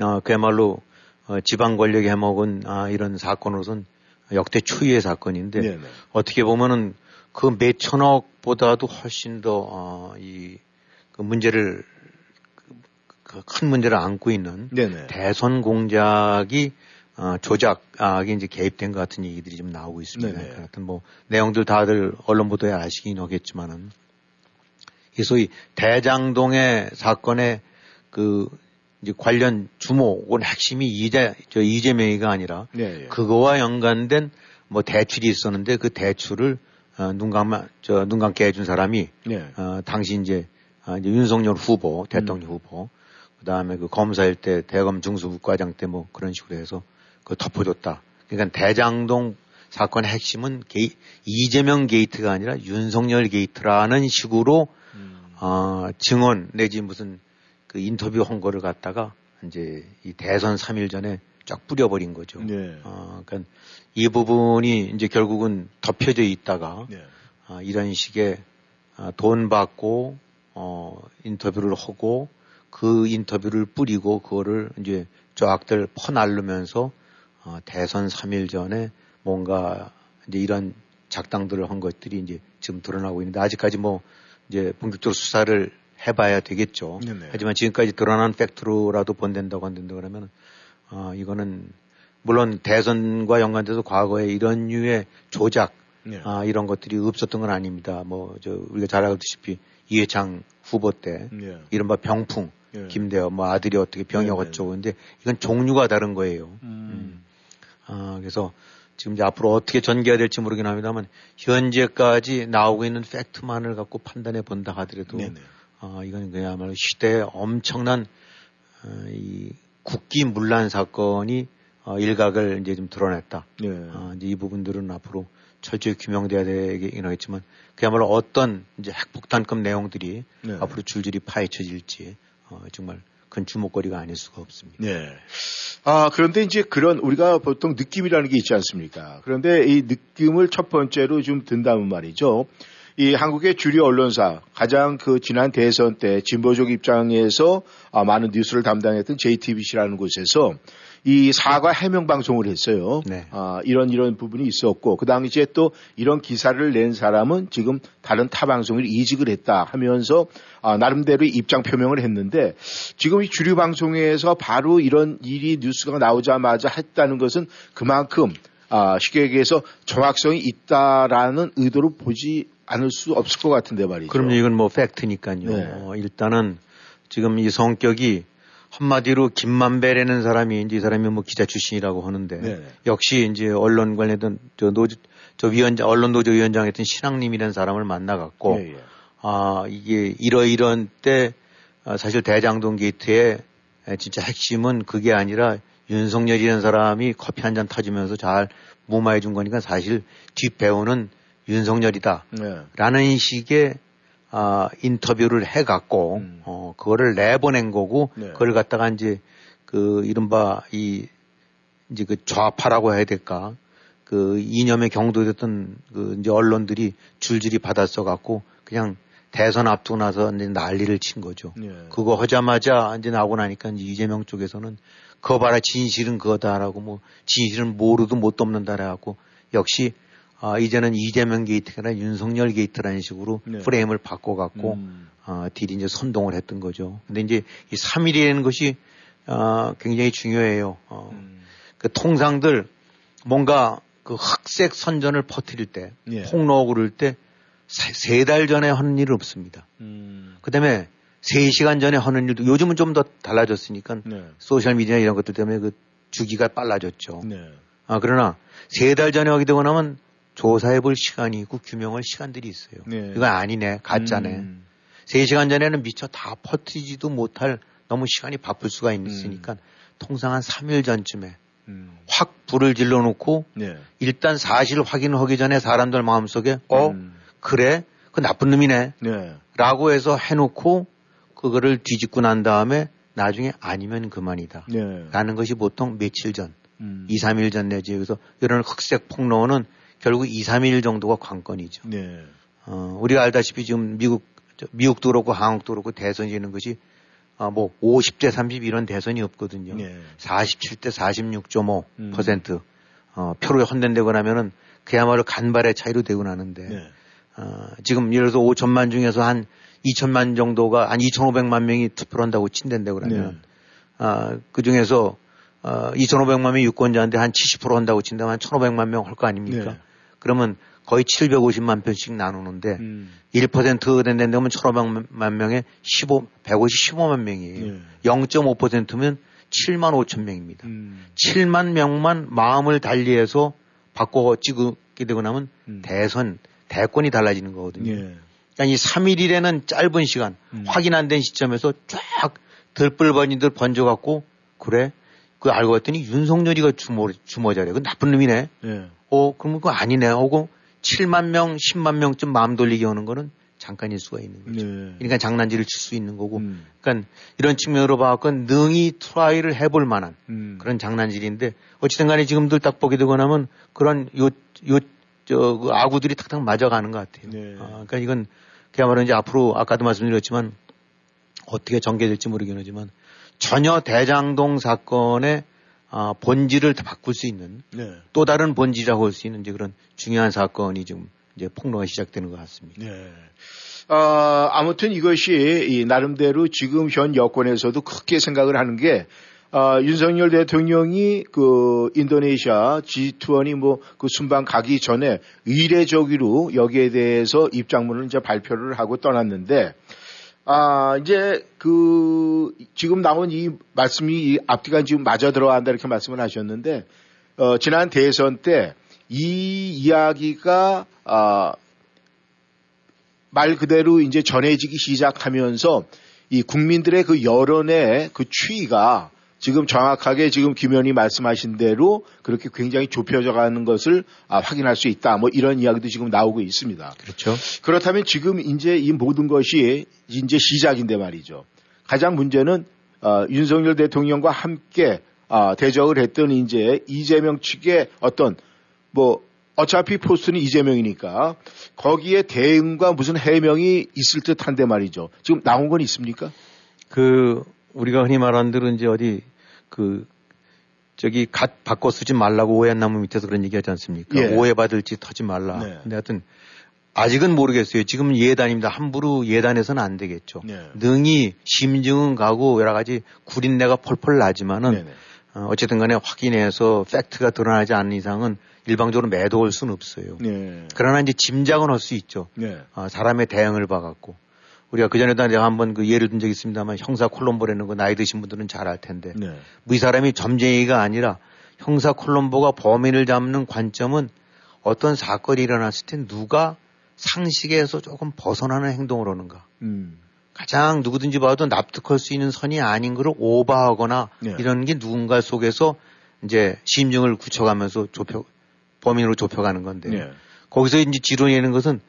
어 그야말로 어, 지방 권력이 해먹은 아, 이런 사건으로선 역대 초유의 사건인데 네, 네. 어떻게 보면은 그 몇천억보다도 훨씬 더 어, 이그 문제를 그 큰 문제를 안고 있는 네네. 대선 공작이 어, 조작이 이제 개입된 것 같은 얘기들이 좀 나오고 있습니다. 그 하여튼 뭐 내용들 다들 언론 보도에 아시긴 하겠지만은 이 소위 대장동의 사건의 그 이제 관련 주목은 핵심이 이재 저 이재명이가 아니라 네, 그거와 연관된 뭐 대출이 있었는데 그 대출을 어, 눈 감아 저눈 감게 해준 사람이 네. 어, 당시 이제, 어, 이제 윤석열 후보 대통령 음. 후보 그다음에 그 검사일 때 대검 중수부과장 때 뭐 그런 식으로 해서 그 덮어줬다. 그러니까 대장동 사건의 핵심은 게이, 이재명 게이트가 아니라 윤석열 게이트라는 식으로 음. 어, 증언 내지 무슨 그 인터뷰 한 거를 갖다가 이제 이 대선 3일 전에 쫙 뿌려버린 거죠. 네. 어, 그러니까 이 부분이 이제 결국은 덮여져 있다가 네. 어, 이런 식의 어, 돈 받고 어, 인터뷰를 하고 그 인터뷰를 뿌리고 그거를 이제 쫙들 퍼날르면서 어, 대선 3일 전에 뭔가 이제 이런 작당들을 한 것들이 이제 지금 드러나고 있는데 아직까지 뭐 이제 본격적으로 수사를 해봐야 되겠죠. 네네. 하지만 지금까지 드러난 팩트로라도 본된다고 한다 그러면 어, 이거는 물론 대선과 연관돼서 과거에 이런 류의 조작 네. 아, 이런 것들이 없었던 건 아닙니다. 뭐 저 우리가 잘 알다시피 이해창 후보 때 네. 이른바 병풍 네. 김대호 뭐 아들이 어떻게 병역 어쩌고 근데 이건 종류가 다른 거예요. 음. 음. 아, 그래서 지금 이제 앞으로 어떻게 전개가 될지 모르긴 합니다만 현재까지 나오고 있는 팩트만을 갖고 판단해 본다 하더라도 네네. 어, 이건 그야말로 시대의 엄청난 어, 이 국기 문란 사건이 어, 일각을 이제 좀 드러냈다. 네. 어, 이제 이 부분들은 앞으로 철저히 규명돼야 되긴 하겠지만 그야말로 어떤 이제 핵폭탄급 내용들이 네. 앞으로 줄줄이 파헤쳐질지 어, 정말 큰 주목거리가 아닐 수가 없습니다. 네. 아, 그런데 이제 그런 우리가 보통 느낌이라는 게 있지 않습니까? 그런데 이 느낌을 첫 번째로 좀 든다면 말이죠. 이 한국의 주류 언론사 가장 그 지난 대선 때 진보적 입장에서 아, 많은 뉴스를 담당했던 JTBC라는 곳에서 이 사과 해명 방송을 했어요. 네. 아, 이런 이런 부분이 있었고 그 당시에 또 이런 기사를 낸 사람은 지금 다른 타 방송을 이직을 했다 하면서 아, 나름대로 입장 표명을 했는데 지금 이 주류 방송에서 바로 이런 일이 뉴스가 나오자마자 했다는 것은 그만큼 아, 쉽게 얘기해서 정확성이 있다라는 의도로 보지 않을 수 없을 것 같은데 말이죠. 그럼 이건 뭐 팩트니까요. 네. 어, 일단은 지금 이 성격이 한마디로 김만배라는 사람이 이제 이 사람이 뭐 기자 출신이라고 하는데 네. 역시 이제 언론 관련된 저 노조 저 위원장 언론 노조 위원장 했던 신앙님이라는 사람을 만나갖고 네, 네. 아 이게 이러이런 때 아, 사실 대장동 게이트의 진짜 핵심은 그게 아니라 윤석열이라는 사람이 커피 한 잔 타주면서 잘 무마해 준 거니까 사실 뒷배우는 윤석열이다. 네. 라는 식의 아, 인터뷰를 해갖고, 음. 어, 그거를 내보낸 거고, 네. 그걸 갖다가 이제 그 이른바 이 이제 그 좌파라고 해야 될까 그 이념에 경도됐던 그 이제 언론들이 줄줄이 받아써 갖고 그냥 대선 앞두고 나서 이제 난리를 친 거죠. 예. 그거 하자마자 이제 나오고 나니까 이제 이재명 쪽에서는 그거 봐라 진실은 그거다라고 뭐 진실은 모르도 못 덮는다라고 역시 아 이제는 이재명 게이트가 윤석열 게이트라는 식으로 네. 프레임을 바꿔갖고 음. 아 딜이 이제 선동을 했던 거죠. 근데 이제 이 3일이라는 것이 아 굉장히 중요해요. 어, 음. 그 통상들 뭔가 그 흑색 선전을 퍼뜨릴 때, 예. 폭로 그럴 때 세달 전에 하는 일은 없습니다. 음. 그 다음에 3시간 전에 하는 일도 요즘은 좀 더 달라졌으니까 네. 소셜 미디어 이런 것들 때문에 그 주기가 빨라졌죠. 네. 아, 그러나 세 달 전에 하게 되고 나면 조사해 볼 시간이 있고 규명할 시간들이 있어요. 네. 이거 아니네, 가짜네. 음. 3시간 전에는 미처 다 퍼뜨리지도 못할 너무 시간이 바쁠 수가 있으니까 음. 통상 한 3일 전쯤에 음. 확 불을 질러 놓고 네. 일단 사실 확인하기 전에 사람들 마음속에 어 음. 그래 그 나쁜 놈이네 네. 라고 해서 해놓고 그거를 뒤집고 난 다음에 나중에 아니면 그만이다 네. 라는 것이 보통 며칠 전 음. 2, 3일 전 내지 여기서 이런 흑색 폭로는 결국 2, 3일 정도가 관건이죠. 네. 어, 우리가 알다시피 지금 미국 미국도 그렇고 한국도 그렇고 대선이 있는 것이 아, 뭐 50대 30 이런 대선이 없거든요. 네. 47대 46.5% 음. 어, 표로 헌된되고 나면은 그야말로 간발의 차이로 되고 나는데 네. 어, 지금 예를 들어서 5천만 중에서 한 2천만 정도가 한 2,500만 명이 투표를 한다고 친댄다고 그러면 네. 어, 그 중에서 어, 2,500만 명이 유권자인데 한70% 한다고 친다면 한 1,500만 명 할 거 아닙니까? 네. 그러면 거의 750만 편씩 나누는데 음. 1% 된다면 1,500만 명에 15, 150, 15만 명이에요. 예. 0.5%면 7만 5천 명입니다. 음. 7만 명만 마음을 달리해서 바꿔 찍게 되고 나면 음. 대선, 대권이 달라지는 거거든요. 예. 그러니까 이 3일이라는 짧은 시간, 음. 확인 안 된 시점에서 쫙 들불 번지듯 번져갖고, 그래? 그 알고 봤더니 윤석열이가 주모, 주모자래. 그 나쁜 놈이네. 예. 어, 그러면 그거 아니네. 하고 7만 명, 10만 명쯤 마음 돌리게 오는 거는 잠깐일 수가 있는 거죠. 네. 그러니까 장난질을 칠 수 있는 거고. 음. 그러니까 이런 측면으로 봐갖고 능히 try를 해볼 만한 음. 그런 장난질인데 어찌든 간에 지금들 딱 보게 되고 나면 그런 요, 요, 저, 그 아구들이 탁탁 맞아가는 것 같아요. 네. 아, 그러니까 이건 그야말로 이제 앞으로 아까도 말씀드렸지만 어떻게 전개될지 모르겠지만 전혀 대장동 사건의 아, 본질을 다 바꿀 수 있는 네. 또 다른 본질이라고 할 수 있는 이제 그런 중요한 사건이 좀 이제 폭로가 시작되는 것 같습니다. 네. 어, 아무튼 이것이 나름대로 지금 현 여권에서도 크게 생각을 하는 게 어, 윤석열 대통령이 그 인도네시아 G20이 뭐그 순방 가기 전에 의례적으로 여기에 대해서 입장문을 이제 발표를 하고 떠났는데 아, 이제 그 지금 나온 이 말씀이 이 앞뒤가 지금 맞아 들어간다 이렇게 말씀을 하셨는데 어, 지난 대선 때 이 이야기가 아, 말 그대로 이제 전해지기 시작하면서 이 국민들의 그 여론의 그 추이가 지금 정확하게 지금 김현이 말씀하신 대로 그렇게 굉장히 좁혀져 가는 것을 아, 확인할 수 있다. 뭐 이런 이야기도 지금 나오고 있습니다. 그렇죠. 그렇다면 지금 이제 이 모든 것이 이제 시작인데 말이죠. 가장 문제는 어, 윤석열 대통령과 함께 어, 대적을 했던 이제 이재명 측의 어떤 뭐 어차피 포스트는 이재명이니까 거기에 대응과 무슨 해명이 있을 듯한데 말이죠. 지금 나온 건 있습니까? 그 우리가 흔히 말하는 대로 이제 어디 그 저기 갓 바꿔 쓰지 말라고 오해나무 밑에서 그런 얘기 하지 않습니까? 예. 오해받을 짓 하지 말라. 네. 근데 하여튼 아직은 모르겠어요. 지금 예단입니다. 함부로 예단해서는 안 되겠죠. 네. 능히 심증은 가고 여러 가지 구린내가 펄펄 나지만은 네, 네. 어, 어쨌든 간에 확인해서 팩트가 드러나지 않는 이상은 일방적으로 매도할 수는 없어요. 네. 그러나 이제 짐작은 할 수 있죠. 네. 어, 사람의 대응을 봐갖고. 우리가 그전에도 제가 한번 그 예를 든 적이 있습니다만 형사 콜롬보라는 거 나이 드신 분들은 잘 알 텐데. 네. 이 사람이 점쟁이가 아니라 형사 콜롬보가 범인을 잡는 관점은 어떤 사건이 일어났을 때 누가 상식에서 조금 벗어나는 행동을 하는가. 음. 가장 누구든지 봐도 납득할 수 있는 선이 아닌 거를 오버하거나 네. 이런 게 누군가 속에서 이제 심증을 굳혀가면서 좁혀 범인으로 좁혀가는 건데 네. 거기서 이제 지론이라는 것은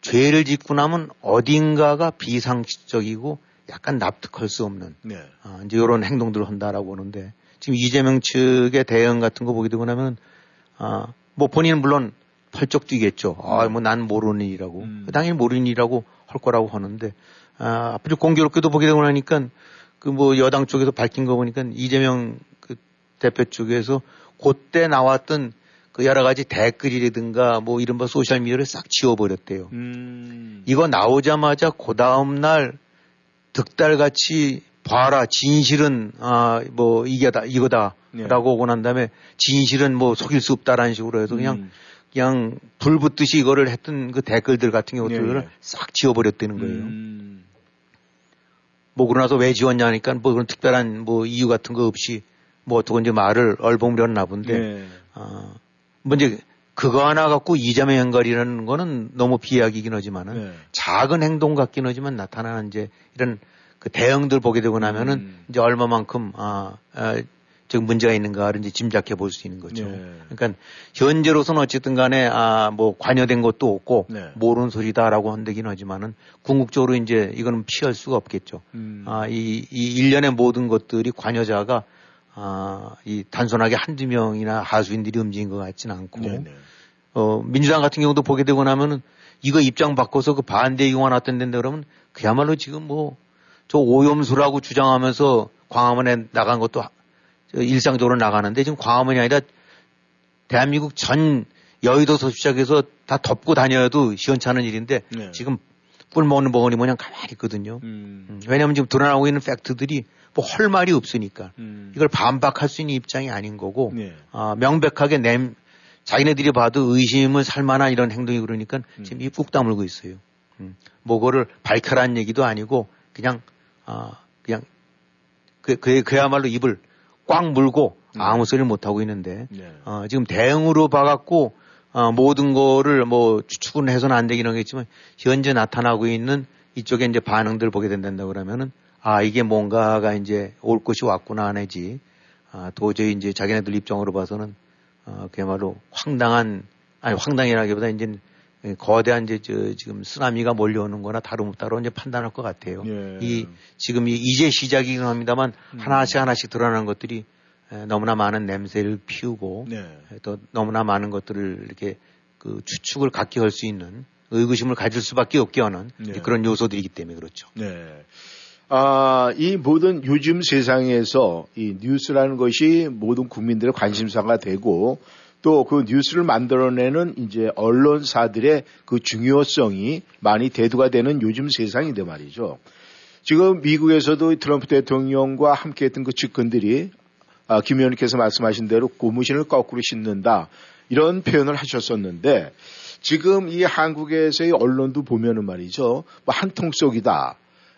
죄를 짓고 나면 어딘가가 비상식적이고 약간 납득할 수 없는 네. 어, 이제 이런 행동들을 한다라고 하는데 지금 이재명 측의 대응 같은 거 보게 되고 나면 아, 뭐 본인은 물론 펄쩍 뛰겠죠. 아, 뭐 난 모르는 일이라고. 음. 당연히 모르는 일이라고 할 거라고 하는데 아, 앞으로 공교롭게도 보게 되고 나니까 그 뭐 여당 쪽에서 밝힌 거 보니까 이재명 그 대표 쪽에서 그때 나왔던 그 여러 가지 댓글이라든가 뭐 이른바 소셜미디어를 싹 지워버렸대요. 음. 이거 나오자마자 그 다음날 득달같이 봐라 진실은 아 뭐 이게다 이거다라고 네. 오고 난 다음에 진실은 뭐 속일 수 없다라는 식으로 해서 그냥 음. 그냥 불 붙듯이 이거를 했던 그 댓글들 같은 경우들을 네. 싹 지워버렸다는 거예요. 음. 뭐 그러나서 왜 지웠냐 하니까 뭐 그런 특별한 뭐 이유 같은 거 없이 뭐 어떻게 이제 말을 얼버무렸나 본데 네. 어, 뭐 이제 그거 하나 갖고 이자매 연결이라는 거는 너무 비약이긴 하지만은 네. 작은 행동 같긴 하지만 나타나는 이제 이런 그 대응들 보게 되고 나면은 음. 이제 얼마만큼 아, 아 지금 문제가 있는가를 이제 짐작해 볼 수 있는 거죠. 네. 그러니까 현재로서는 어쨌든 간에 아, 뭐 관여된 것도 없고 네. 모르는 소리다라고 한다긴 하지만은 궁극적으로 이제 이거는 피할 수가 없겠죠. 음. 아, 이, 이 일련의 모든 것들이 관여자가 아, 이 단순하게 한두 명이나 하수인들이 움직인 것 같지는 않고 네네. 네. 어, 민주당 같은 경우도 보게 되고 나면은 이거 입장 바꿔서 그 반대 의견가 났던 데인데 그러면 그야말로 지금 뭐 저 오염수라고 주장하면서 광화문에 나간 것도 일상적으로 나가는데 지금 광화문이 아니라 대한민국 전 여의도서 시작해서 다 덮고 다녀도 시원찮은 일인데 네. 지금 꿀 먹는 벙어리 모양 가만히 있거든요. 음. 음. 왜냐하면 지금 드러나고 있는 팩트들이 뭐 할 말이 없으니까 음. 이걸 반박할 수 있는 입장이 아닌 거고 네. 어, 명백하게 냄 자기네들이 봐도 의심을 살 만한 이런 행동이 그러니까 음. 지금 입국 다물고 있어요. 음. 뭐거를 밝혀라는 얘기도 아니고 그냥 어, 그냥 그, 그, 그야말로 입을 꽉 물고 음. 아무 소리를 못 하고 있는데 네. 어, 지금 대응으로 봐갖고 어, 모든 거를 뭐 추측은 해서는 안 되긴 하겠지만 현재 나타나고 있는 이쪽에 이제 반응들 보게 된다 그러면은 아 이게 뭔가가 이제 올 것이 왔구나 내지 아, 도저히 이제 자기네들 입장으로 봐서는 어, 그야말로 황당한 아니 황당이라기보다 이제 거대한 이제 저 지금 쓰나미가 몰려오는 거나 다름없다로 이제 판단할 것 같아요. 예. 이 지금 이 이제 시작이긴 합니다만 음. 하나씩 하나씩 드러나는 것들이 너무나 많은 냄새를 피우고 네. 또 너무나 많은 것들을 이렇게 그 추측을 갖게 할 수 있는 의구심을 가질 수밖에 없게 하는 네. 그런 요소들이기 때문에 그렇죠. 네. 아, 이 모든 요즘 세상에서 이 뉴스라는 것이 모든 국민들의 관심사가 되고 또 그 뉴스를 만들어내는 이제 언론사들의 그 중요성이 많이 대두가 되는 요즘 세상인데 말이죠. 지금 미국에서도 트럼프 대통령과 함께 했던 그 측근들이 아, 김 의원님께서 말씀하신 대로 고무신을 거꾸로 신는다. 이런 표현을 하셨었는데 지금 이 한국에서의 언론도 보면은 말이죠. 뭐 한통 속이다.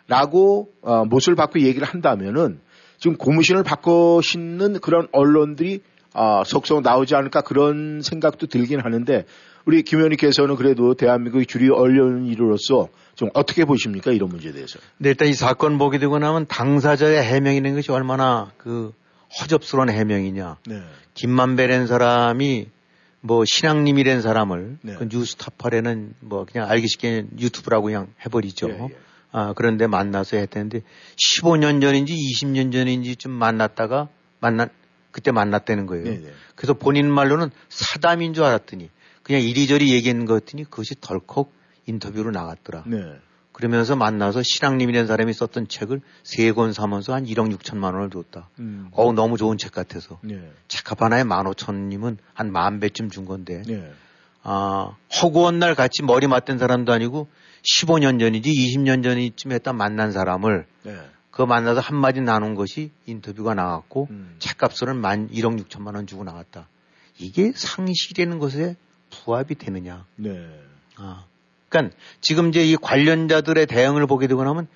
라고 어, 못을 받고 얘기를 한다면은 지금 고무신을 바꿔 신는 그런 언론들이 아, 속속 나오지 않을까 그런 생각도 들긴 하는데 우리 김 의원님께서는 그래도 대한민국의 주류 언론인으로서 좀 어떻게 보십니까 이런 문제에 대해서? 네, 일단 이 사건 보게 되고 나면 당사자의 해명이라는 것이 얼마나 그 허접스러운 해명이냐. 네. 김만배라는 사람이 뭐 신앙님이라는 사람을 네. 그 뉴스타파라는 뭐 그냥 알기 쉽게 유튜브라고 그냥 해버리죠. 예, 예. 아, 그런데 만나서 했다는데 15년 전인지 20년 전인지 좀 만났다가 만난 그때 만났다는 거예요. 네네. 그래서 본인 말로는 사담인 줄 알았더니 그냥 이리저리 얘기한 것 같더니 그것이 덜컥 인터뷰로 나갔더라. 네. 그러면서 만나서 신앙님이라는 사람이 썼던 책을 세 권 사면서 한 1억 6천만 원을 줬다. 음. 어우, 너무 좋은 책 같아서. 네. 책값 하나에 15,000원이면 한만 배쯤 준 건데. 네. 아, 허구한 날 같이 머리 맞댄 사람도 아니고 15년 전이지 20년 전이쯤 했다 만난 사람을 네. 그 만나서 한마디 나눈 것이 인터뷰가 나왔고 음. 책값으로는 만 1억 6천만 원 주고 나왔다. 이게 상실이라는 것에 부합이 되느냐. 네. 아. 그러니까 지금 이제 이 관련자들의 대응을 보게 되고 나면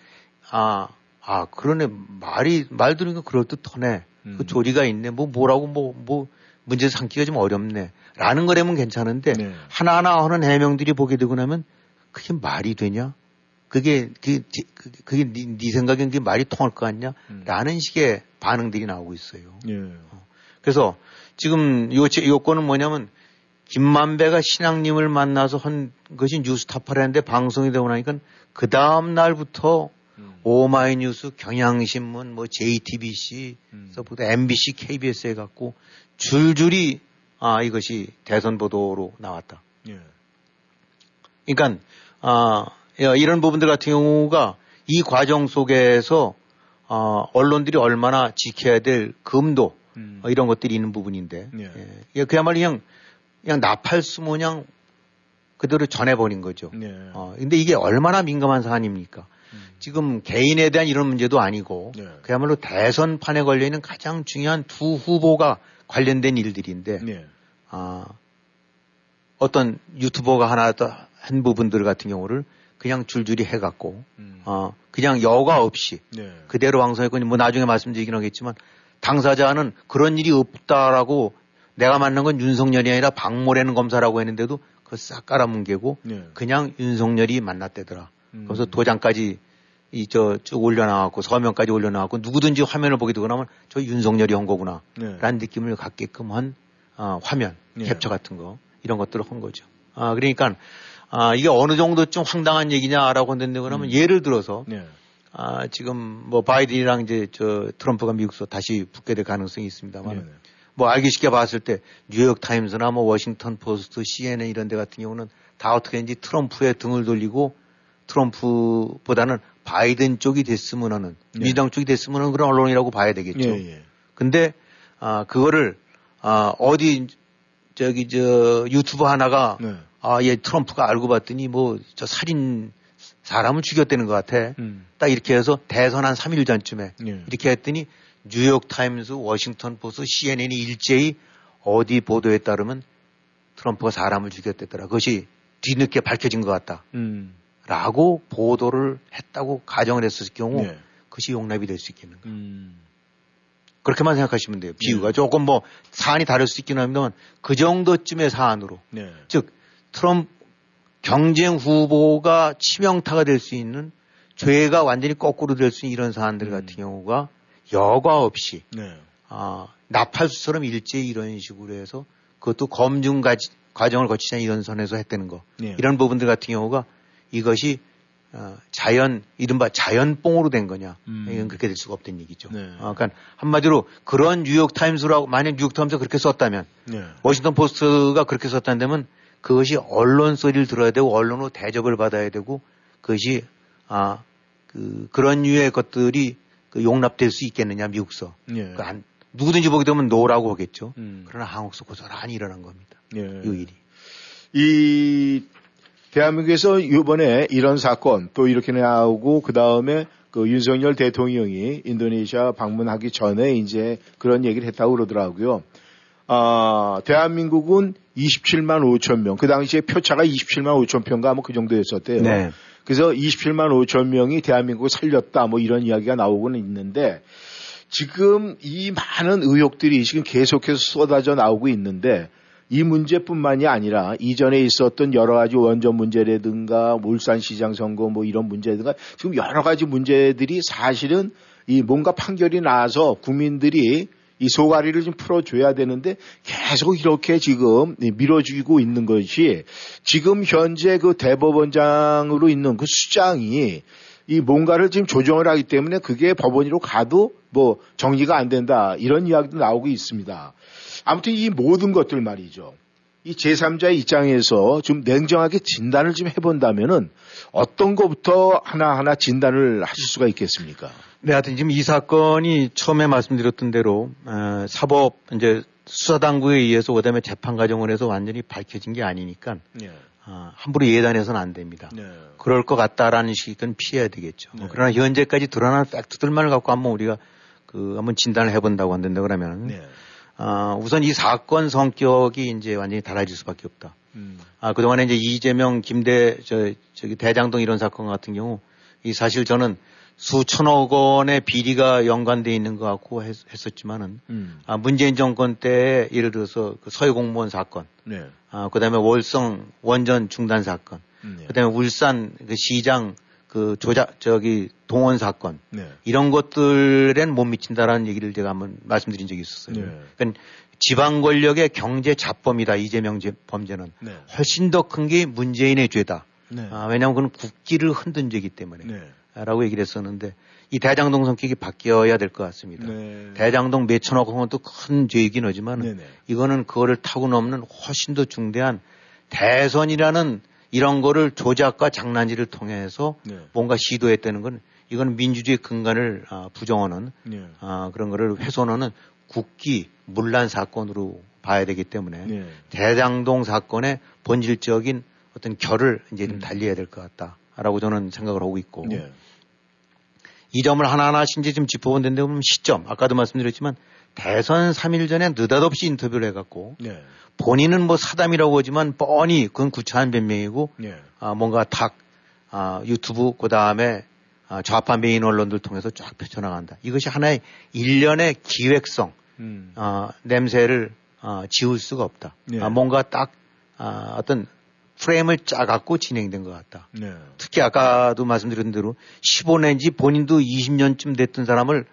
아, 아, 그러네. 말이, 말 들으니까 그럴듯하네. 그 음. 그 조리가 있네. 뭐, 뭐라고, 뭐, 뭐, 문제 삼기가 좀 어렵네. 라는 거라면 괜찮은데, 네. 하나하나 하는 해명들이 보게 되고 나면, 그게 말이 되냐? 그게 그, 그 그게 네, 네 생각엔 그게 말이 통할 것 같냐? 음. 라는 식의 반응들이 나오고 있어요. 예. 어. 그래서 지금 요, 요건은 뭐냐면 김만배가 신앙님을 만나서 한 것이 뉴스타파라는데 방송이 되고 나니까 그 다음 날부터 음. 오마이뉴스, 경향신문, 뭐 JTBC, 음. 서부터 MBC, KBS 해갖고 줄줄이 아 이것이 대선 보도로 나왔다. 예. 그러니까 아 이런 부분들 같은 경우가 이 과정 속에서 어, 언론들이 얼마나 지켜야 될 금도 음. 어, 이런 것들이 있는 부분인데 예. 예. 그야말로 그냥 그냥 나팔수 모냥 그대로 전해버린 거죠. 예. 어, 근데 이게 얼마나 민감한 사안입니까? 음. 지금 개인에 대한 이런 문제도 아니고 예. 그야말로 대선판에 걸려 있는 가장 중요한 두 후보가 관련된 일들인데 예. 아, 어떤 유튜버가 하나 한 부분들 같은 경우를 그냥 줄줄이 해갖고 음. 어, 그냥 여과 없이 네. 그대로 방송했고 뭐 나중에 말씀드리긴 하겠지만 당사자는 그런 일이 없다라고 내가 만난 건 윤석열이 아니라 박모래는 검사라고 했는데도 그거 싹 깔아뭉개고 네. 그냥 윤석열이 만났대더라. 음. 그래서 도장까지 이 저 쭉 올려나왔고 서명까지 올려나왔고 누구든지 화면을 보게 되고 나면 저 윤석열이 한 거구나 네. 라는 느낌을 갖게끔 한 어, 화면 네. 캡처 같은 거 이런 것들을 한 거죠. 아 그러니까 아, 이게 어느 정도좀 황당한 얘기냐라고 한다는데 그러면 음. 예를 들어서 네. 아, 지금 뭐 바이든이랑 이제 저 트럼프가 미국서 다시 붙게 될 가능성이 있습니다만 네. 뭐 알기 쉽게 봤을 때 뉴욕 타임스나 뭐 워싱턴 포스트, CNN 이런 데 같은 경우는 다 어떻게 했는지 트럼프에 등을 돌리고 트럼프보다는 바이든 쪽이 됐으면 하는 네. 민주당 쪽이 됐으면 하는 그런 언론이라고 봐야 되겠죠. 예, 예. 근데 아 그거를 아 어디 저기 저 유튜브 하나가 네. 아, 얘 트럼프가 알고 봤더니 뭐 저 살인 사람을 죽였다는 것 같아. 음. 딱 이렇게 해서 대선 한 3일 전쯤에 예. 이렇게 했더니 뉴욕 타임스, 워싱턴 포스트, CNN이 일제히 어디 보도에 따르면 트럼프가 사람을 죽였댔더라. 그것이 뒤늦게 밝혀진 것 같다. 음. 라고 보도를 했다고 가정을 했을 경우 예. 그것이 용납이 될 수 있겠는가. 음. 그렇게만 생각하시면 돼요. 비유가 네. 조금 뭐 사안이 다를 수 있긴 합니다만 그 정도쯤의 사안으로. 네. 즉 트럼프 경쟁 후보가 치명타가 될 수 있는 죄가 완전히 거꾸로 될 수 있는 이런 사안들 같은 음. 경우가 여과 없이 네. 아, 나팔수처럼 일제히 이런 식으로 해서 그것도 검증 과정을 않은 이런 선에서 했다는 거. 네. 이런 부분들 같은 경우가 이것이 어, 자연 이른바 자연뽕으로 된 거냐 음. 이건 그렇게 될 수가 없다는 얘기죠. 네. 어, 그러니까 한마디로 그런 뉴욕 타임스라고 만약 뉴욕 타임스가 그렇게 썼다면 네. 워싱턴 포스트가 그렇게 썼다면 그것이 언론 소리를 들어야 되고 언론으로 대접을 받아야 되고 그것이 아 그 그런 류의 것들이 그 용납될 수 있겠느냐 미국서 예. 그 안, 누구든지 보게 되면 no라고 하겠죠. 음. 그러나 한국서 고스란히 일어난 겁니다. 예. 이 일이. 이 대한민국에서 이번에 이런 사건 또 이렇게 나오고 그 다음에 그 윤석열 대통령이 인도네시아 방문하기 전에 이제 그런 얘기를 했다고 그러더라고요. 아, 대한민국은 27만 5천 명. 그 당시에 표차가 27만 5천 표인가 뭐그 정도였었대요. 네. 그래서 27만 5천 명이 대한민국을 살렸다 뭐 이런 이야기가 나오고는 있는데 지금 이 많은 의혹들이 지금 계속해서 쏟아져 나오고 있는데 이 문제뿐만이 아니라 이전에 있었던 여러 가지 원전 문제라든가 울산시장 선거 뭐 이런 문제든가 지금 여러 가지 문제들이 사실은 이 뭔가 판결이 나서 국민들이 이 소가리를 좀 풀어줘야 되는데 계속 이렇게 지금 밀어주고 있는 것이 지금 현재 그 대법원장으로 있는 그 수장이 이 뭔가를 지금 조정을 하기 때문에 그게 법원으로 가도 뭐 정리가 안 된다 이런 이야기도 나오고 있습니다. 아무튼 이 모든 것들 말이죠. 이 제3자의 입장에서 좀 냉정하게 진단을 좀 해본다면은 어떤 것부터 하나하나 진단을 하실 수가 있겠습니까? 네, 하여튼 지금 이 사건이 처음에 말씀드렸던 대로 어, 사법 이제 수사당국에 의해서 그다음에 재판 과정을 해서 완전히 밝혀진 게 아니니까 네. 어, 함부로 예단해서는 안 됩니다. 네. 그럴 것 같다라는 식은 피해야 되겠죠. 네. 그러나 현재까지 드러난 팩트들만을 갖고 한번 우리가 그 한번 진단을 해본다고 한다는데 그러면 네. 어, 우선 이 사건 성격이 이제 완전히 달라질 수밖에 없다. 음. 아, 그동안에 이제 이재명, 김대, 저, 저기 대장동 이런 사건 같은 경우 이 사실 저는 수천억 원의 비리가 연관돼 있는 것 같고 했, 었지만은 음. 아, 문재인 정권 때 예를 들어서 그 서해 공무원 사건, 네. 아, 그다음에 월성 원전 중단 사건, 음, 네. 그다음에 울산 그 시장 그 조작 저기 동원 사건 네. 이런 것들엔 못 미친다라는 얘기를 제가 한번 말씀드린 적이 있었어요. 네. 그러니까 지방 권력의 경제 자범이다 이재명 범죄는 훨씬 더 큰 게 문재인의 죄다. 아, 왜냐하면 그건 국기를 흔든 죄이기 때문에. 라고 얘기를 했었는데 이 대장동 성격이 바뀌어야 될 것 같습니다. 네. 대장동 몇천억 원도 큰 죄이긴 하지만 네네. 이거는 그거를 타고 넘는 훨씬 더 중대한 대선이라는 이런 거를 조작과 장난질을 통해서 네. 뭔가 시도했다는 건 이건 민주주의 근간을 아, 부정하는 네. 아, 그런 거를 훼손하는 국기 문란 사건으로 봐야 되기 때문에 네. 대장동 사건의 본질적인 어떤 결을 이제 좀 음. 달리해야 될 것 같다라고 저는 생각을 하고 있고 네. 이 점을 하나하나씩 이제 좀 짚어본 보면 시점 아까도 말씀드렸지만 대선 3일 전에 느닷없이 인터뷰를 해갖고 네. 본인은 뭐 사담이라고 하지만 뻔히 그건 구차한 변명이고 네. 아, 뭔가 탁 아, 유튜브 그 다음에 아, 좌파 메인 언론들 통해서 쫙 펼쳐나간다. 이것이 하나의 일련의 기획성 음. 아, 냄새를 아, 지울 수가 없다. 네. 아, 뭔가 딱 아, 어떤 프레임을 짜갖고 진행된 것 같다. 네. 특히 아까도 말씀드린 대로 15년인지 본인도 20년쯤 됐던 사람을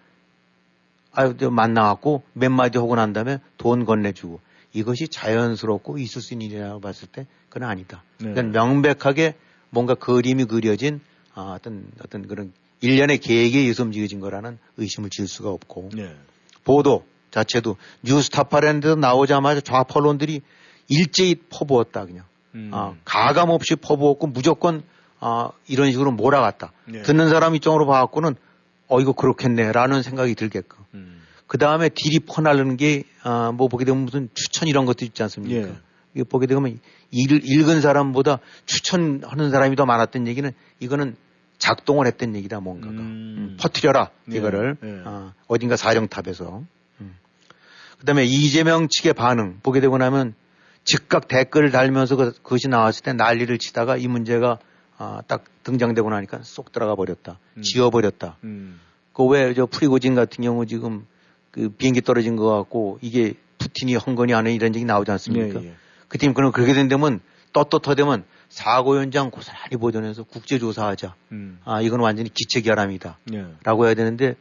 아유, 만나갖고 몇 마디 하고 난 다음에 돈 건네주고 이것이 자연스럽고 있을 수 있는 일이라고 봤을 때 그건 아니다. 네. 그러니까 명백하게 뭔가 그림이 그려진 아, 어떤 어떤 그런 일련의 계획에 의해서 움직여진 거라는 의심을 지을 수가 없고 네. 보도 자체도 뉴스타파랜드 나오자마자 좌파 언론들이 일제히 퍼부었다 그냥 음. 아, 가감 없이 퍼부었고 무조건 아, 이런 식으로 몰아갔다. 네. 듣는 사람 입장으로 봐갖고는 어 이거 그렇겠네라는 생각이 들게끔. 음. 그 다음에 딜이 퍼나르는 게, 아, 뭐 보게 되면 무슨 추천 이런 것도 있지 않습니까? 예. 이거 보게 되면 일, 읽은 사람보다 추천하는 사람이 더 많았던 얘기는 이거는 작동을 했던 얘기다 뭔가가. 음. 음, 퍼트려라, 예. 이거를. 예. 아, 어딘가 사정탑에서. 음. 그 다음에 이재명 측의 반응 보게 되고 나면 즉각 댓글을 달면서 그, 것이 나왔을 때 난리를 치다가 이 문제가 아, 딱 등장되고 나니까 쏙 들어가 버렸다. 음. 지워버렸다. 음. 그왜 저 프리고진 같은 경우 지금 그 비행기 떨어진 것 같고 이게 푸틴이 헌건이 안에 이런 얘기 나오지 않습니까? 예, 예. 그팀 그럼 그렇게 된다면 떳떳하되면 사고 현장 고스란히 보존해서 국제조사하자. 음. 아 이건 완전히 기체 결함이다. 예. 라고 해야 되는데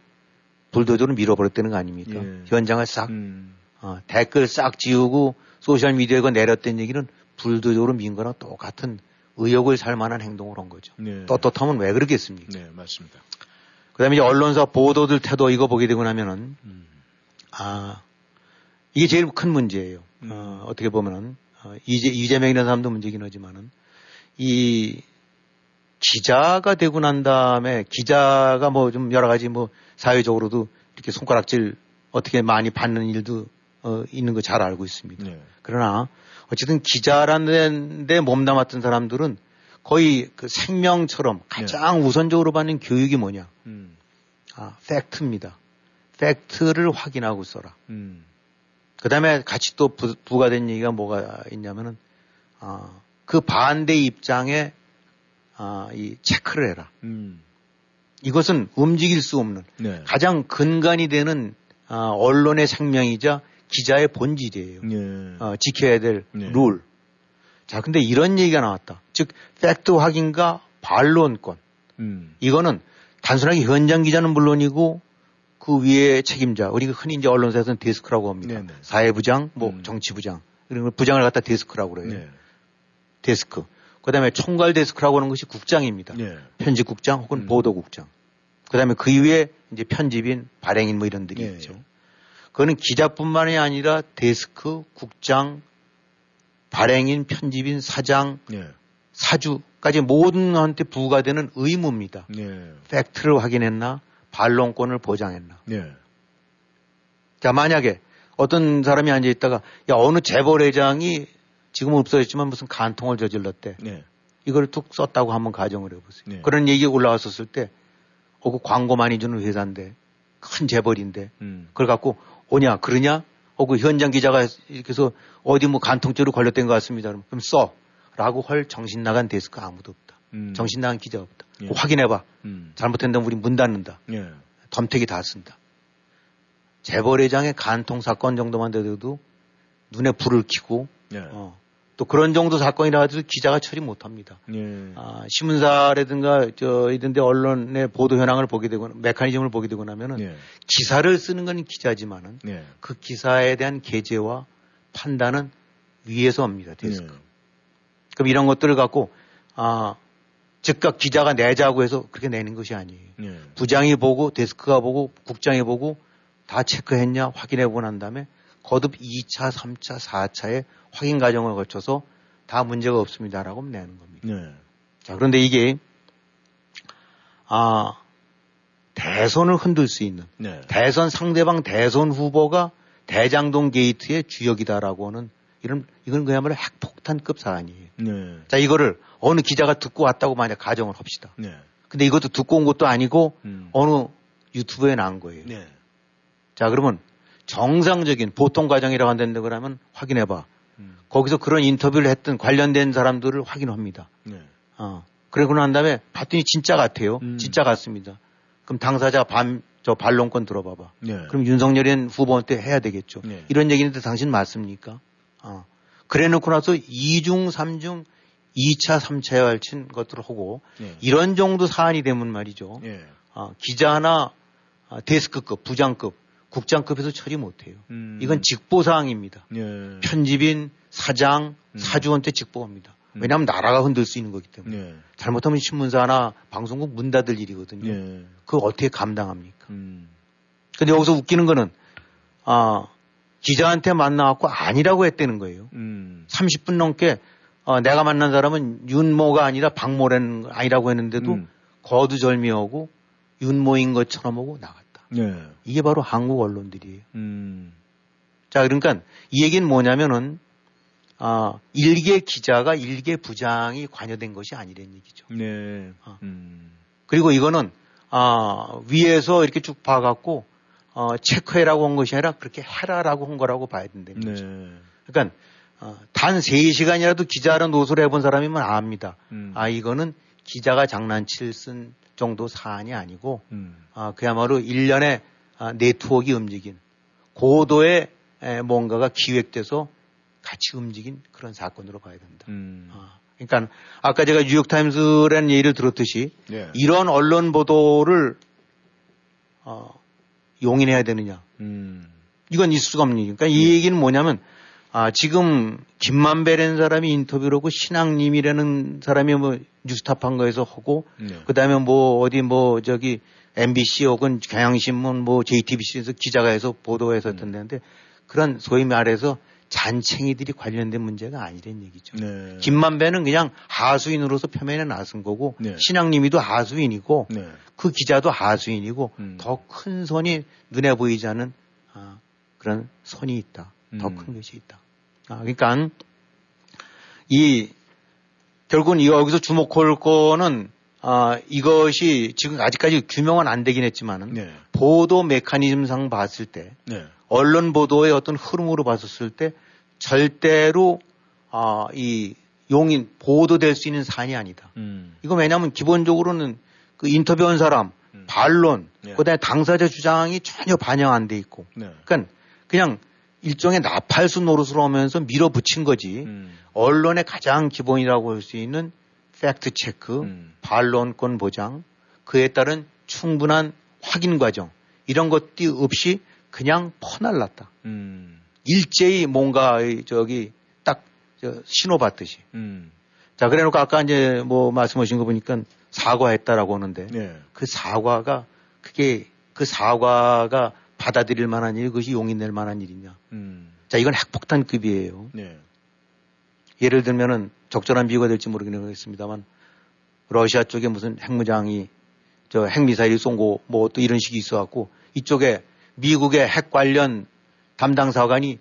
불도저로 밀어버렸다는 거 아닙니까? 예. 현장을 싹 음. 어, 댓글 싹 지우고 소셜 미디어에 내렸던 얘기는 불도저로 민 거랑 똑같은 의욕을 살 만한 행동을 한 거죠. 네. 떳떳하면 왜 그러겠습니까? 네, 맞습니다. 그 다음에 이제 언론사 보도들 태도 이거 보게 되고 나면은, 음. 아, 이게 제일 큰 문제예요. 음. 어, 어떻게 보면은, 어, 이재, 이재명이라는 사람도 문제긴 하지만은, 이 기자가 되고 난 다음에 기자가 뭐 좀 여러 가지 뭐 사회적으로도 이렇게 손가락질 어떻게 많이 받는 일도 어, 있는 거 잘 알고 있습니다. 네. 그러나 어쨌든 기자라는 데 몸담았던 사람들은 거의 그 생명처럼 가장 네. 우선적으로 받는 교육이 뭐냐? 음. 아, 팩트입니다. 팩트를 확인하고 써라. 음. 그 다음에 같이 또 부, 가된 얘기가 뭐가 있냐면은, 아, 그 반대 입장에, 아, 이 체크를 해라. 음. 이것은 움직일 수 없는 네. 가장 근간이 되는 아, 언론의 생명이자 기자의 본질이에요. 네. 어, 지켜야 될 네. 룰. 자, 근데 이런 얘기가 나왔다. 즉, 팩트 확인과 반론권. 음. 이거는 단순하게 현장 기자는 물론이고 그 위에 책임자, 우리가 흔히 이제 언론사에서는 데스크라고 합니다. 네네. 네. 사회부장, 뭐 음. 정치부장. 그리고 부장을 갖다 데스크라고 그래요. 네. 데스크. 그 다음에 총괄 데스크라고 하는 것이 국장입니다. 네. 편집국장 혹은 음. 보도국장. 그 다음에 그 이후에 이제 편집인, 발행인 뭐 이런들이 네. 있죠. 그거는 기자뿐만이 아니라 데스크, 국장, 발행인, 편집인, 사장, 네. 사주까지 모든 한테 부과되는 의무입니다. 네. 팩트를 확인했나, 반론권을 보장했나. 네. 자, 만약에 어떤 사람이 앉아 있다가 야 어느 재벌회장이 지금은 없어졌지만 무슨 간통을 저질렀대. 네. 이걸 툭 썼다고 한번 가정을 해보세요. 네. 그런 얘기 올라왔었을 때, 어, 그 광고 많이 주는 회사인데, 큰 재벌인데, 음. 그걸 갖고 오냐, 그러냐? 혹은 현장 기자가 이렇게 해서 어디 뭐 간통죄로 걸렸던 것 같습니다. 그럼 써. 라고 할 정신 나간 데스크 아무도 없다. 음. 정신 나간 기자 없다. 예. 확인해봐. 음. 잘못된다면 우리 문 닫는다. 예. 덤택이 다 쓴다. 재벌회장의 간통 사건 정도만 돼도 눈에 불을 켜고 예. 어, 또 그런 정도 사건이라 하더라도 기자가 처리 못 합니다. 예. 아, 신문사라든가 저 이런데 언론의 보도 현황을 보게 되고 메커니즘을 보게 되고 나면은 예. 기사를 쓰는 건 기자지만은 예. 그 기사에 대한 게재와 판단은 위에서 옵니다. 데스크. 예. 그럼 이런 것들을 갖고 아 즉각 기자가 내자고 해서 그렇게 내는 것이 아니에요. 네. 부장이 보고 데스크가 보고 국장이 보고 다 체크했냐 확인해 보고 난 다음에 거듭 2차, 3차, 4차의 확인 과정을 거쳐서 다 문제가 없습니다라고 내는 겁니다. 네. 자, 그런데 이게 아 대선을 흔들 수 있는 네. 대선 상대방 대선 후보가 대장동 게이트의 주역이다라고 하는 이런 이건 그야말로 핵폭탄급 사안이에요. 네. 자 이거를 어느 기자가 듣고 왔다고 만약 가정을 합시다. 네. 근데 이것도 듣고 온 것도 아니고 음. 어느 유튜브에 나온 거예요. 네. 자 그러면 정상적인 보통 과정이라고 한다는데 그러면 확인해봐. 음. 거기서 그런 인터뷰를 했던 관련된 사람들을 확인합니다. 네. 어. 그러고 난 다음에 봤더니 진짜 같아요. 음. 진짜 같습니다. 그럼 당사자 밤, 저 반론권 들어봐봐. 네. 그럼 윤석열은 후보한테 해야 되겠죠. 네. 이런 얘기인데 당신 맞습니까? 어. 그래 놓고 나서 2중, 3중, 2차, 3차에 할친 것들을 하고 네. 이런 정도 사안이 되면 말이죠. 네. 어, 기자나 어, 데스크급, 부장급, 국장급에서 처리 못해요. 음. 이건 직보사항입니다. 네. 편집인, 사장, 음. 사주한테 직보합니다. 음. 왜냐하면 나라가 흔들 수 있는 거기 때문에. 네. 잘못하면 신문사나 방송국 문 닫을 일이거든요. 네. 그걸 어떻게 감당합니까? 음. 근데 여기서 웃기는 거는, 아, 기자한테 만나갖고 아니라고 했다는 거예요. 음. 30분 넘게 어, 내가 만난 사람은 윤모가 아니라 박모라는 아니라고 했는데도 음. 거두절미하고 윤모인 것처럼 하고 나갔다. 네. 이게 바로 한국 언론들이에요. 음. 자, 그러니까 이 얘기는 뭐냐면은 아, 일개 기자가 일개 부장이 관여된 것이 아니라는 얘기죠. 네. 어. 음. 그리고 이거는 아, 위에서 이렇게 쭉 봐갖고 어, 체크해라고 한 것이 아니라 그렇게 해라라고 한 거라고 봐야 된다는 네. 거죠. 그러니까 어, 단 3시간이라도 기자를 노소를 해본 사람이면 압니다. 음. 아, 이거는 기자가 장난칠 쓴 정도 사안이 아니고, 음. 아, 그야말로 1년에 아, 네트워크가 움직인 고도의 에, 뭔가가 기획돼서 같이 움직인 그런 사건으로 봐야 된다. 음. 아, 그러니까 아까 제가 뉴욕타임스라는 예를 들었듯이 네. 이런 언론 보도를 어, 용인해야 되느냐. 음. 이건 있을 수가 없는 얘기. 그러니까 이 네. 얘기는 뭐냐면 아, 지금 김만배라는 사람이 인터뷰를 하고 신앙님이라는 사람이 뭐 뉴스타판 거에서 하고 네. 그다음에 뭐 어디 뭐 저기 MBC 혹은 경향신문 뭐 JTBC에서 기자가 해서 보도해서 했던 데인데 그런 소위 말해서 잔챙이들이 관련된 문제가 아니란 얘기죠. 네. 김만배는 그냥 하수인으로서 표면에 나선 거고 네. 신앙님이도 하수인이고 네. 그 기자도 하수인이고 음. 더큰 선이 눈에 보이지 않은 아, 그런 선이 있다. 더큰 음. 것이 있다. 아, 그러니까 이 결국은 여기서 주목할 거는 아, 이것이 지금 아직까지 규명은 안 되긴 했지만은 네. 보도 메커니즘상 봤을 때 네. 언론 보도의 어떤 흐름으로 봤었을 때 절대로 아, 이 용인 보도될 수 있는 사안이 아니다. 음. 이거 왜냐하면 기본적으로는 그 인터뷰한 사람, 음. 반론, 네. 그다음에 당사자 주장이 전혀 반영 안 돼 있고, 네. 그러니까 그냥 일종의 나팔수 노릇을 하면서 밀어붙인 거지. 음. 언론의 가장 기본이라고 할 수 있는 팩트 체크, 음. 반론권 보장, 그에 따른 충분한 확인 과정 이런 것들이 없이 그냥 퍼날랐다. 음. 일제히 뭔가 저기 딱 신호 받듯이. 음. 자, 그래 놓고 아까 이제 뭐 말씀하신 거 보니까 사과했다라고 하는데 네. 그 사과가 그게 그 사과가 받아들일 만한 일, 그것이 용인 낼 만한 일이냐. 음. 자, 이건 핵폭탄급이에요. 네. 예를 들면은 적절한 비유가 될지 모르겠습니다만 러시아 쪽에 무슨 핵무장이 저 핵미사일이 쏜고 뭐또 이런 식이 있어 갖고 이쪽에 미국의 핵 관련 담당 사관이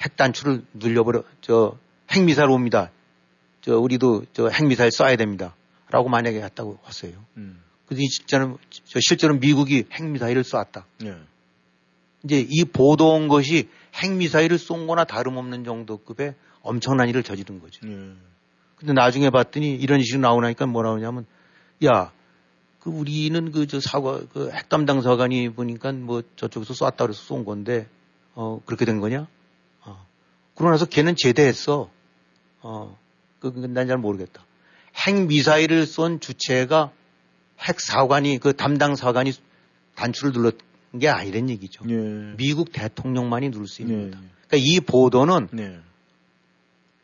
핵 단추를 눌려버려 저 핵미사일 옵니다. 저 우리도 저 핵미사일 쏴야 됩니다. 라고 만약에 했다고 했어요. 음. 근데 진짜는 실제로 미국이 핵미사일을 쐈다. 네. 이제 이 보도한 것이 핵미사일을 쏜 거나 다름없는 정도급의 엄청난 일을 저지른 거죠. 네. 근데 나중에 봤더니 이런 식으로 나오니까 뭐라 그러냐면 야, 그 우리는 그 저 사과 그 핵담당 사관이 보니까 뭐 저쪽에서 쐈다 그래서 쏜 건데 어 그렇게 된 거냐? 어. 그러고 나서 걔는 제대했어. 어. 그, 난잘 모르겠다. 핵 미사일을 쏜 주체가 핵 사관이 그 담당 사관이 단추를 눌렀 게 아니란 얘기죠. 네. 미국 대통령만이 누를 수 있는 네. 거다. 그러니까 이 보도는 네.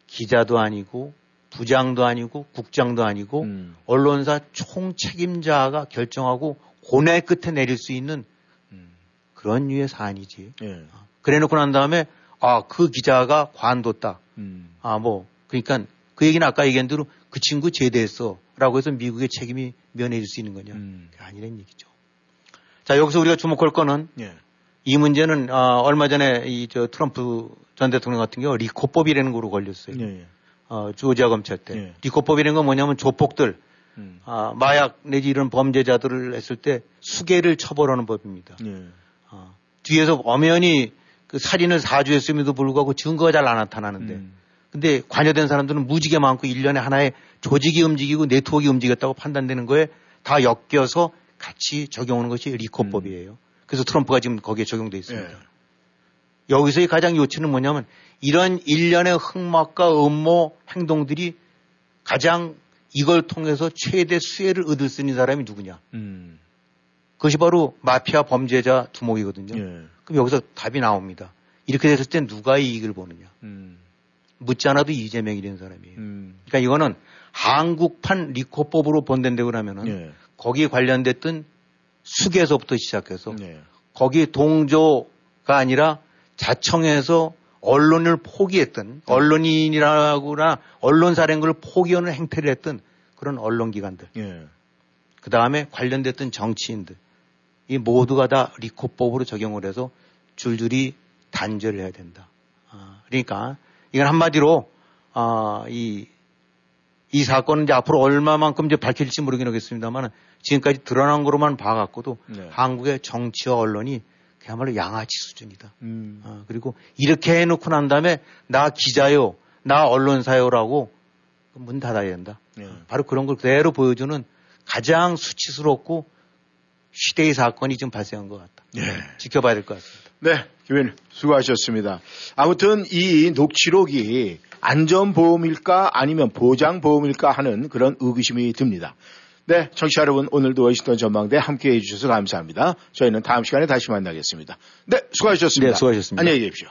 기자도 아니고 부장도 아니고 국장도 아니고 음. 언론사 총 책임자가 결정하고 고뇌 끝에 내릴 수 있는 음. 그런 류의 사안이지. 예. 그래 놓고 난 다음에 아, 그 기자가 관뒀다. 음. 아, 뭐, 그러니까 그 얘기는 아까 얘기한 대로 그 친구 제대했어. 라고 해서 미국의 책임이 면해질 수 있는 거냐. 음. 아니란 얘기죠. 자, 여기서 우리가 주목할 거는 예. 이 문제는 어, 얼마 전에 이 저 트럼프 전 대통령 같은 경우 리코법이라는 거로 걸렸어요. 예, 예. 어, 주지아 검찰 때. 예. 리코법이라는 건 뭐냐면 조폭들, 음. 아, 마약 내지 이런 범죄자들을 했을 때 수개를 처벌하는 법입니다. 예. 어, 뒤에서 엄연히 그 살인을 사주했음에도 불구하고 증거가 잘 안 나타나는데 음. 근데 관여된 사람들은 무지개 많고 1년에 하나의 조직이 움직이고 네트워크가 움직였다고 판단되는 거에 다 엮여서 같이 적용하는 것이 리코법이에요. 음. 그래서 트럼프가 지금 거기에 적용돼 있습니다. 예. 여기서의 가장 요치는 뭐냐면 이런 일련의 흑막과 음모 행동들이 가장 이걸 통해서 최대 수혜를 얻을 수 있는 사람이 누구냐. 음. 그것이 바로 마피아 범죄자 두목이거든요. 예. 그럼 여기서 답이 나옵니다. 이렇게 됐을 때 누가 이익을 보느냐. 음. 묻지 않아도 이재명이라는 사람이에요. 음. 그러니까 이거는 한국판 리코법으로 본댄다고 그러면은 예. 거기에 관련됐던 수계에서부터 시작해서 예. 거기 동조가 아니라 자청해서 언론을 포기했던 언론인이라거나 언론사라는 걸 포기하는 행태를 했던 그런 언론기관들. 예. 그 다음에 관련됐던 정치인들. 이 모두가 다 리코법으로 적용을 해서 줄줄이 단절을 해야 된다. 아, 그러니까 이건 한마디로 아, 이, 이 사건은 이제 앞으로 얼마만큼 이제 밝힐지 모르긴 하겠습니다만 지금까지 드러난 거로만 봐갖고도 네. 한국의 정치와 언론이 그야말로 양아치 수준이다. 음. 어, 그리고 이렇게 해놓고 난 다음에 나 기자요, 나 언론사요라고 문 닫아야 된다. 네. 바로 그런 걸 그대로 보여주는 가장 수치스럽고 시대의 사건이 지금 발생한 것 같다. 네. 지켜봐야 될 것 같습니다. 네, 교수님 수고하셨습니다. 아무튼 이 녹취록이 안전보험일까 아니면 보장보험일까 하는 그런 의구심이 듭니다. 네, 청취자 여러분 오늘도 워싱턴 전망대 함께해 주셔서 감사합니다. 저희는 다음 시간에 다시 만나겠습니다. 네, 수고하셨습니다. 네, 수고하셨습니다. 안녕히 계십시오.